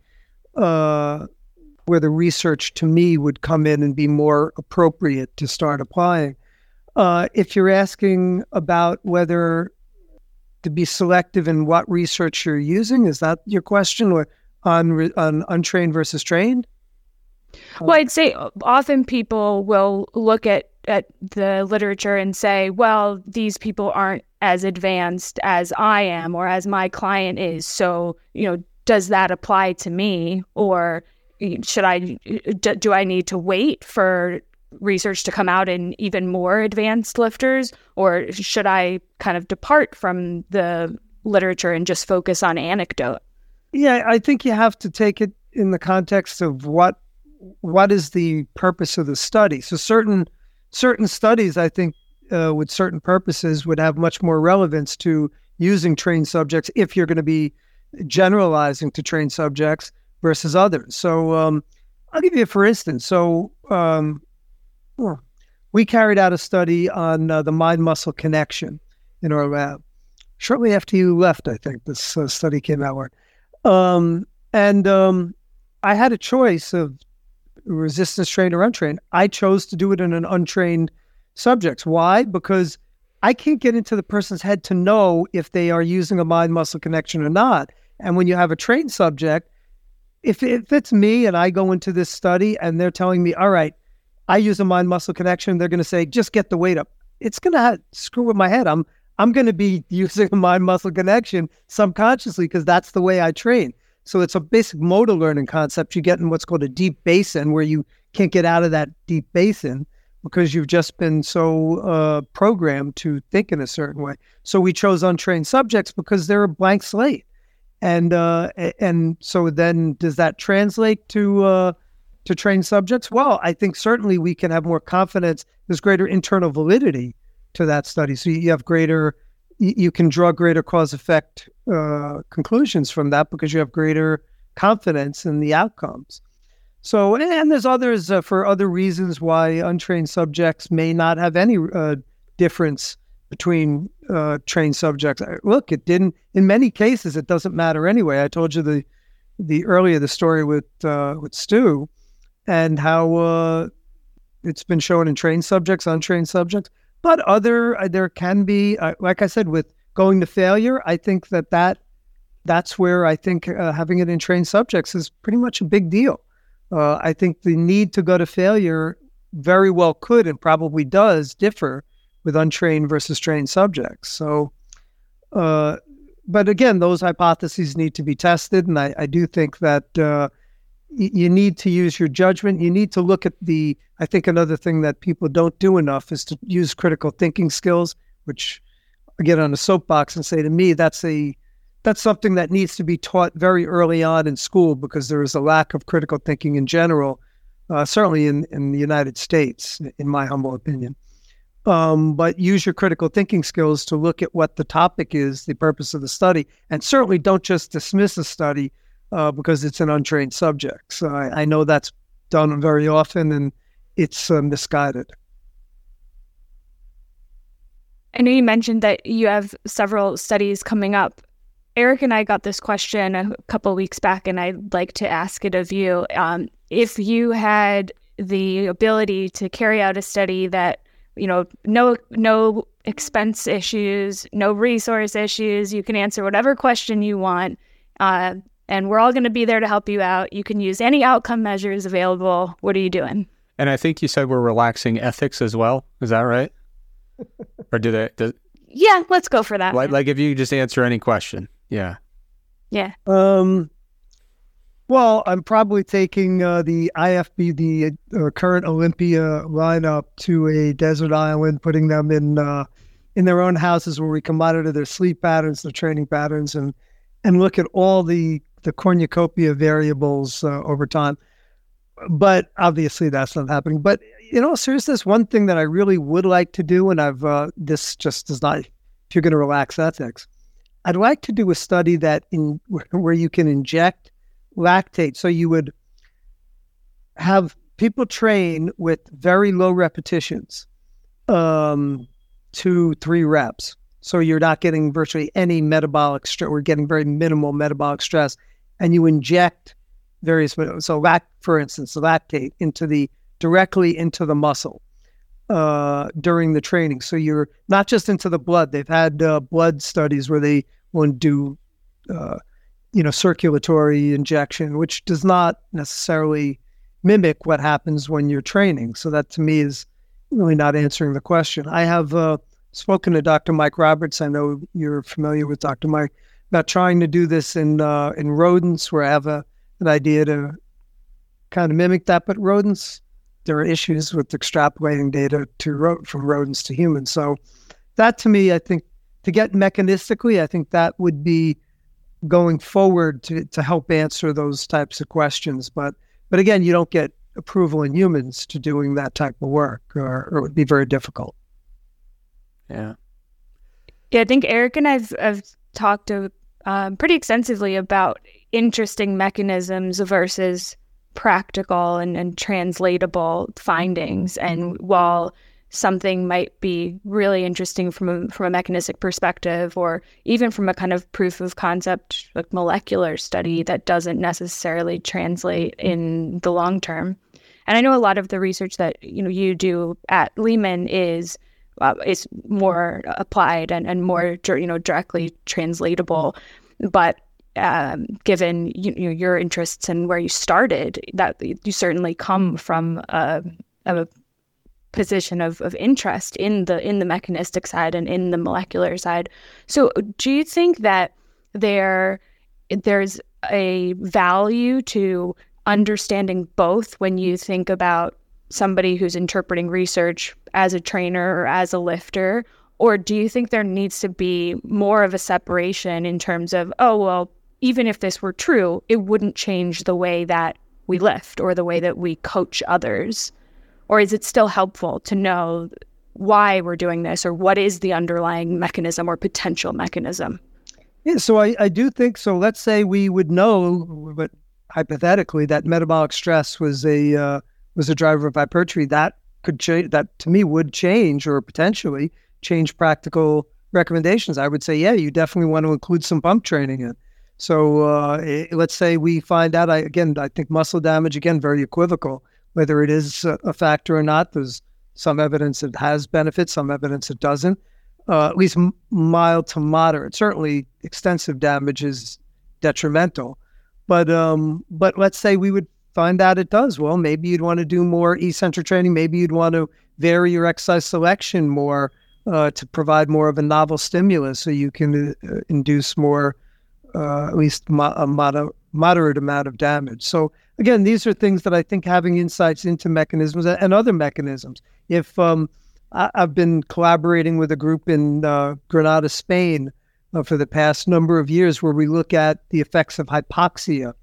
uh, where the research to me would come in and be more appropriate to start applying. Uh, if you're asking about whether to be selective in what research you're using, is that your question, or on on untrained versus trained? Well, I'd say often people will look at at the literature and say, well, these people aren't as advanced as I am or as my client is. So, you know, does that apply to me or should I do I need to wait for research to come out in even more advanced lifters or should I kind of depart from the literature and just focus on anecdote? Yeah, I think you have to take it in the context of what what is the purpose of the study? So certain certain studies, I think, uh, with certain purposes, would have much more relevance to using trained subjects if you're going to be generalizing to trained subjects versus others. So um, I'll give you for instance. So um, we carried out a study on uh, the mind muscle connection in our lab. Shortly after you left, I think this uh, study came out. Um, and um, I had a choice of resistance trained or untrained. I chose to do it in an untrained subject. Why? Because I can't get into the person's head to know if they are using a mind muscle connection or not. And when you have a trained subject, if, if it's me and I go into this study and they're telling me, all right, I use a mind muscle connection, they're going to say, just get the weight up. It's going to screw with my head. I'm I'm going to be using a mind muscle connection subconsciously because that's the way I train. So it's a basic motor learning concept. You get in what's called a deep basin where you can't get out of that deep basin because you've just been so uh, programmed to think in a certain way. So we chose untrained subjects because they're a blank slate, and uh, and so then does that translate to uh, to trained subjects? Well, I think certainly we can have more confidence. There's greater internal validity to that study, so you have greater. You can draw greater cause effect uh, conclusions from that because you have greater confidence in the outcomes. So, and there's others uh, for other reasons why untrained subjects may not have any uh, difference between uh, trained subjects. Look, it didn't. In many cases, it doesn't matter anyway. I told you the the earlier the story with uh, with Stu, and how uh, it's been shown in trained subjects, untrained subjects. But other uh, there can be, like I said, with going to failure. I think that that that's where I think having it in trained subjects is pretty much a big deal uh, I think the need to go to failure very well could and probably does differ with untrained versus trained subjects. So, uh, but again, those hypotheses need to be tested, and I, I do think that uh, y- you need to use your judgment. You need to look at the. I think another thing that people don't do enough is to use critical thinking skills, which I get on a soapbox and say to me that's a that's something that needs to be taught very early on in school because there is a lack of critical thinking in general, uh, certainly in, in the United States, in my humble opinion. Um, but use your critical thinking skills to look at what the topic is, the purpose of the study, and certainly don't just dismiss a study uh, because it's an untrained subject. So I, I, know that's done very often and it's uh, misguided. I know you mentioned that you have several studies coming up Eric and I got this question a couple weeks back, and I'd like to ask it of you. Um, if you had the ability to carry out a study that, you know, no no expense issues, no resource issues, you can answer whatever question you want, uh, and we're all going to be there to help you out. You can use any outcome measures available. What are you doing? And I think you said we're relaxing ethics as well. Is that right? or do they? Do, yeah, let's go for that. Like, like if you just answer any question. Yeah. Yeah. Um, well, I'm probably taking uh, the IFBB, the uh, current Olympia lineup, to a desert island, putting them in uh, in their own houses where we can monitor their sleep patterns, their training patterns, and and look at all the the cornucopia variables uh, over time. But obviously, that's not happening. But in all seriousness, one thing that I really would like to do, and I've uh, this just does not. If you're going to relax ethics, I'd like to do a study that in where you can inject lactate. So you would have people train with very low repetitions, um, two, three reps. So you're not getting virtually any metabolic stress. We're getting very minimal metabolic stress, and you inject various so lac, for instance, lactate into the directly into the muscle uh, during the training. So you're not just into the blood. They've had uh, blood studies where they will do, uh, you know, circulatory injection, which does not necessarily mimic what happens when you're training. So that to me is really not answering the question. I have uh, spoken to Dr. Mike Roberts. I know you're familiar with Dr. Mike about trying to do this in uh, in rodents, where I have a, an idea to kind of mimic that. But rodents, there are issues with extrapolating data to ro- from rodents to humans. So that to me, I think to get mechanistically, I think that would be going forward to, to help answer those types of questions. But but again, you don't get approval in humans to doing that type of work, or, or it would be very difficult. Yeah. Yeah, I think Eric and I've, I've talked to, um, pretty extensively about interesting mechanisms versus practical and, and translatable findings. And while something might be really interesting from a, from a mechanistic perspective or even from a kind of proof of concept like molecular study that doesn't necessarily translate in the long term. And i know a lot of the research that you know you do at Lehman is uh, is more applied and, and more you know directly translatable. But um, given you, you your interests and where you started that you certainly come from a, a position of, of interest in the in the mechanistic side and in the molecular side. So do you think that there there's a value to understanding both when you think about somebody who's interpreting research as a trainer or as a lifter? Or do you think there needs to be more of a separation in terms of, oh, well, even if this were true, it wouldn't change the way that we lift or the way that we coach others? Or is it still helpful to know why we're doing this or what is the underlying mechanism or potential mechanism? Yeah, so I, I do think so. Let's say we would know, but hypothetically, that metabolic stress was a uh, was a driver of hypertrophy. That could change. That to me would change or potentially change practical recommendations. I would say, yeah, you definitely want to include some pump training in. So uh, let's say we find out. I, again, I think muscle damage again very equivocal whether it is a factor or not. There's some evidence that has benefits, some evidence it doesn't. Uh, at least mild to moderate. Certainly, extensive damage is detrimental. But um, but let's say we would find out it does. Well, maybe you'd want to do more eccentric training. Maybe you'd want to vary your exercise selection more uh, to provide more of a novel stimulus, so you can uh, induce more, uh, at least mo- a moder- moderate amount of damage. So again, these are things that I think having insights into mechanisms and other mechanisms. If um, I, have been collaborating with a group in uh, Granada, Spain, uh, for the past number of years, where we look at the effects of hypoxia,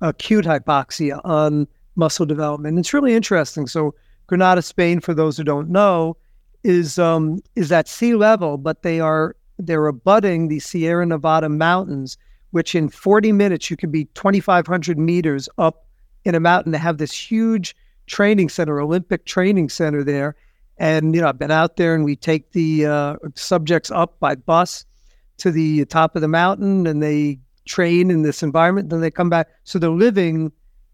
acute hypoxia, on muscle development. It's really interesting. So, Granada, Spain, for those who don't know, is um, is at sea level, but they are they're abutting the Sierra Nevada mountains, which in 40 minutes you can be 2,500 meters up in a mountain to have this huge training center, Olympic training center there. And, you know, I've been out there and we take the uh, subjects up by bus to the top of the mountain and they train in this environment. Then they come back. So they're living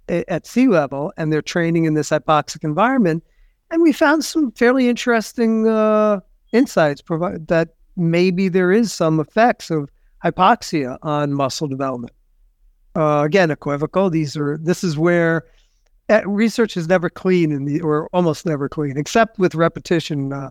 a- at sea level and they're training in this hypoxic environment. And we found some fairly interesting uh, insights provide that maybe there is some effects of hypoxia on muscle development uh, again equivocal. These are this is where uh, research is never clean in the or almost never clean, except with repetition uh,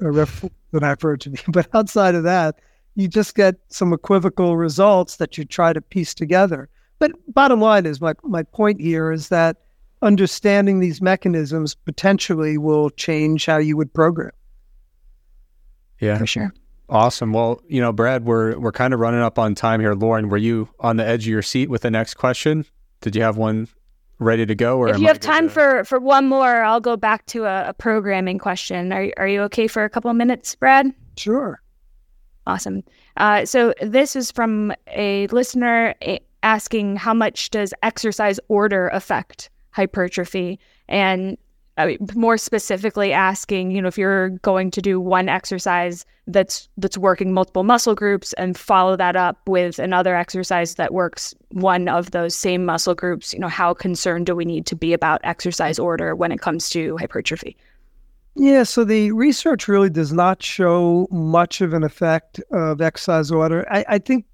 ref, that I've heard to be. But outside of that, you just get some equivocal results that you try to piece together. But bottom line is my my point here is that understanding these mechanisms potentially will change how you would program. Yeah, for sure. Awesome. Well, you know, Brad, we're we're kind of running up on time here. Lauren, were you on the edge of your seat with the next question? Did you have one ready to go? Or if you have time to... for for one more, I'll go back to a, a programming question. Are are you okay for a couple of minutes, Brad? Sure. Awesome. Uh, so this is from a listener eh, asking how much does exercise order affect hypertrophy? And I mean, more specifically asking, you know, if you're going to do one exercise that's that's working multiple muscle groups and follow that up with another exercise that works one of those same muscle groups, you know, how concerned do we need to be about exercise order when it comes to hypertrophy? Yeah, so the research really does not show much of an effect of exercise order. I, I think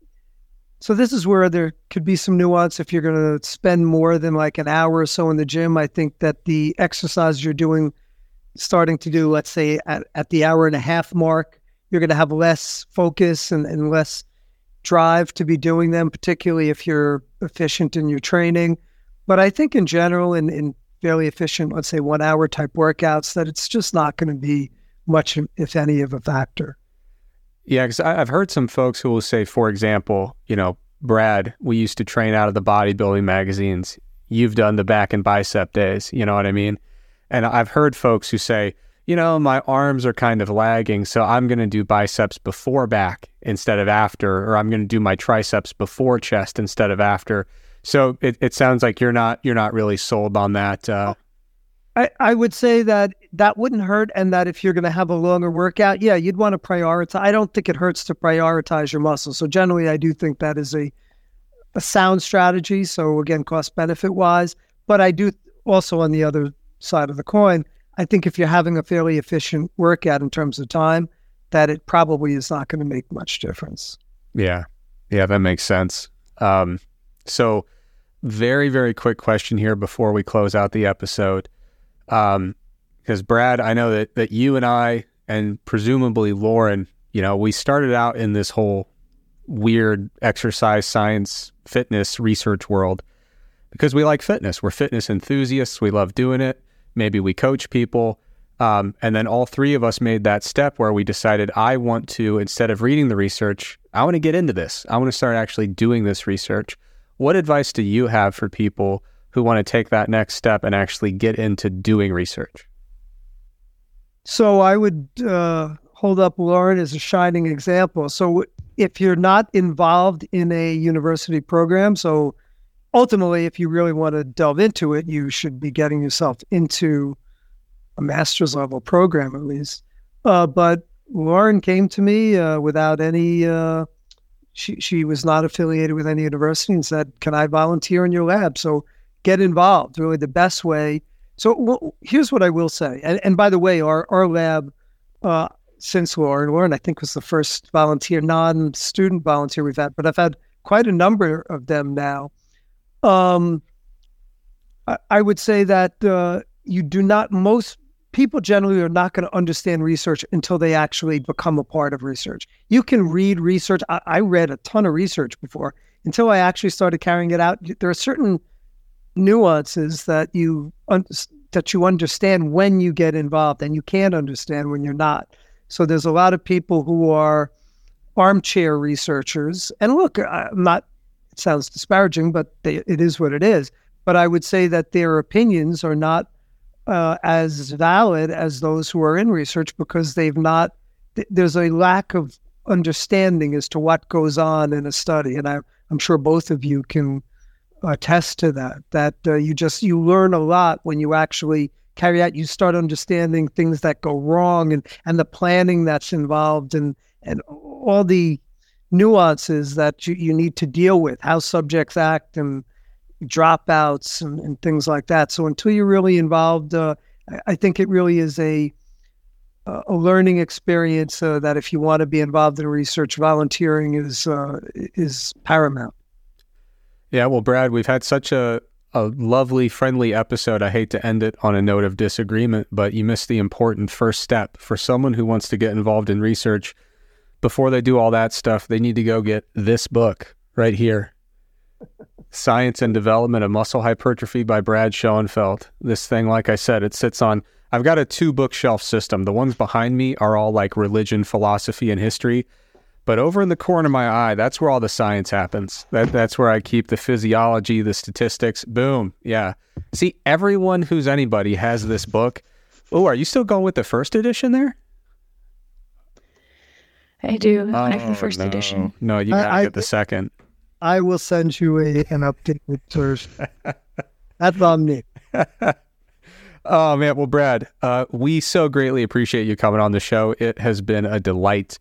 so this is where there could be some nuance if you're going to spend more than like an hour or so in the gym. I think that the exercise you're doing, starting to do, let's say at, at the hour and a half mark, you're going to have less focus and, and less drive to be doing them, particularly if you're efficient in your training. But I think in general, in, in fairly efficient, let's say one hour type workouts, that it's just not going to be much, if any, of a factor. Yeah, because I've heard some folks who will say, for example, you know, Brad, we used to train out of the bodybuilding magazines. you've done the back and bicep days. You know what I mean? And I've heard folks who say, you know, my arms are kind of lagging, so I'm going to do biceps before back instead of after, or I'm going to do my triceps before chest instead of after. So it, it sounds like you're not you're not really sold on that. Uh, I, I would say that that wouldn't hurt, and that if you're going to have a longer workout, yeah, you'd want to prioritize. I don't think it hurts to prioritize your muscles. So generally, I do think that is a a sound strategy. So again, cost benefit wise, but I do also on the other side of the coin, I think if you're having a fairly efficient workout in terms of time, that it probably is not going to make much difference. Yeah, yeah, that makes sense. Um, so, very very quick question here before we close out the episode. Um, because Brad, I know that that you and I and presumably Lauren, you know, we started out in this whole weird exercise science fitness research world because we like fitness. We're fitness enthusiasts. We love doing it. Maybe we coach people. Um, and then all three of us made that step where we decided I want to, instead of reading the research, I want to get into this. I want to start actually doing this research. What advice do you have for people who want to take that next step and actually get into doing research? So I would uh, hold up Lauren as a shining example. So if you're not involved in a university program, so ultimately, if you really want to delve into it, you should be getting yourself into a master's level program at least. Uh, but Lauren came to me uh, without any. Uh, she she was not affiliated with any university and said, "Can I volunteer in your lab?" So get involved. Really, the best way. So well, here's what I will say. And, and by the way, our our lab. Uh, since Lauren, Lauren, I think was the first volunteer, non-student volunteer we've had, but I've had quite a number of them now. Um, I, I would say that uh, you do not most people generally are not going to understand research until they actually become a part of research. You can read research. I, I, read a ton of research before until I actually started carrying it out. There are certain nuances that you un- that you understand when you get involved, and you can't understand when you're not. So there's a lot of people who are armchair researchers. And look, I'm not. It sounds disparaging, but they, it is what it is. But I would say that their opinions are not uh, as valid as those who are in research because they've not, th- there's a lack of understanding as to what goes on in a study. And I, I'm sure both of you can attest to that, that uh, you just, you learn a lot when you actually carry out, you start understanding things that go wrong and, and the planning that's involved and, and all the nuances that you, you need to deal with, how subjects act and dropouts and, and things like that. So until you're really involved, uh, I, think it really is a a learning experience uh, that if you want to be involved in research, volunteering is uh, is paramount. Yeah, well, Brad, we've had such a a lovely, friendly episode. I hate to end it on a note of disagreement, but you missed the important first step for someone who wants to get involved in research. Before they do all that stuff, they need to go get this book right here. Science and Development of Muscle Hypertrophy by Brad Schoenfeld. This thing, like I said, it sits on, I've got a two bookshelf system. The ones behind me are all like religion, philosophy, and history. But over in the corner of my eye, that's where all the science happens. That, that's where I keep the physiology, the statistics. Boom. Yeah. See, everyone who's anybody has this book. Oh, are you still going with the first edition there? I do. Oh, I have the first no. edition. No, you gotta I, get the second. I will send you a, an updated version. That's on me. oh man, well, Brad, uh, we so greatly appreciate you coming on the show. It has been a delight.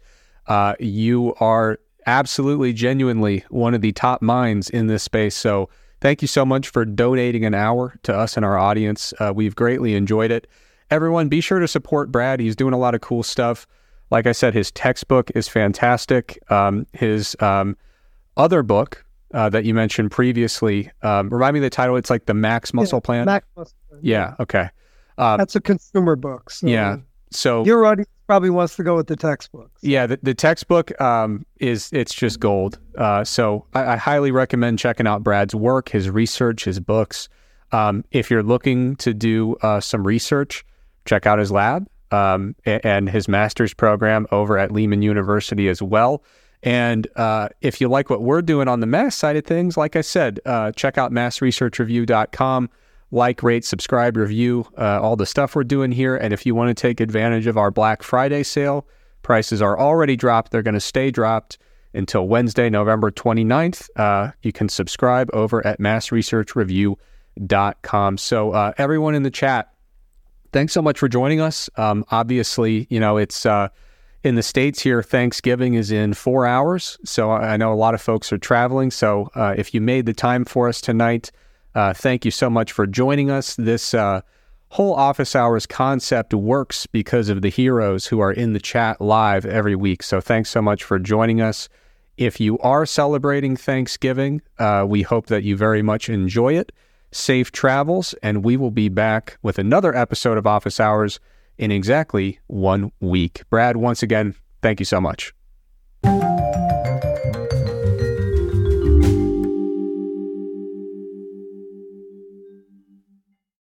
Uh, you are absolutely, genuinely one of the top minds in this space. So thank you so much for donating an hour to us and our audience. Uh, we've greatly enjoyed it. Everyone, be sure to support Brad. He's doing a lot of cool stuff. Like I said, his textbook is fantastic. Um, his um, other book uh, that you mentioned previously, um, remind me of the title. It's like the Max Muscle yeah, Plan. Max Muscle Plan. Yeah. Okay. Um, That's a consumer book. So yeah. So your audience probably wants to go with the textbook. Yeah, the, the textbook um, is it's just gold. Uh, so I, I, highly recommend checking out Brad's work, his research, his books. Um, if you're looking to do uh, some research, check out his lab um, and his master's program over at Lehman University as well. And uh, if you like what we're doing on the mass side of things, like I said, uh, check out massresearchreview.com. Like, rate, subscribe, review uh, all the stuff we're doing here. And if you want to take advantage of our Black Friday sale, prices are already dropped. They're going to stay dropped until Wednesday, November 29th. Uh, you can subscribe over at massresearchreview.com. So, uh, everyone in the chat, thanks so much for joining us. Um, obviously, you know, it's uh, in the States here, Thanksgiving is in four hours. So I know a lot of folks are traveling. So uh, if you made the time for us tonight, uh, thank you so much for joining us. This uh, whole office hours concept works because of the heroes who are in the chat live every week. So thanks so much for joining us. If you are celebrating Thanksgiving, uh, we hope that you very much enjoy it. Safe travels, and we will be back with another episode of Office Hours in exactly one week. Brad, once again, thank you so much.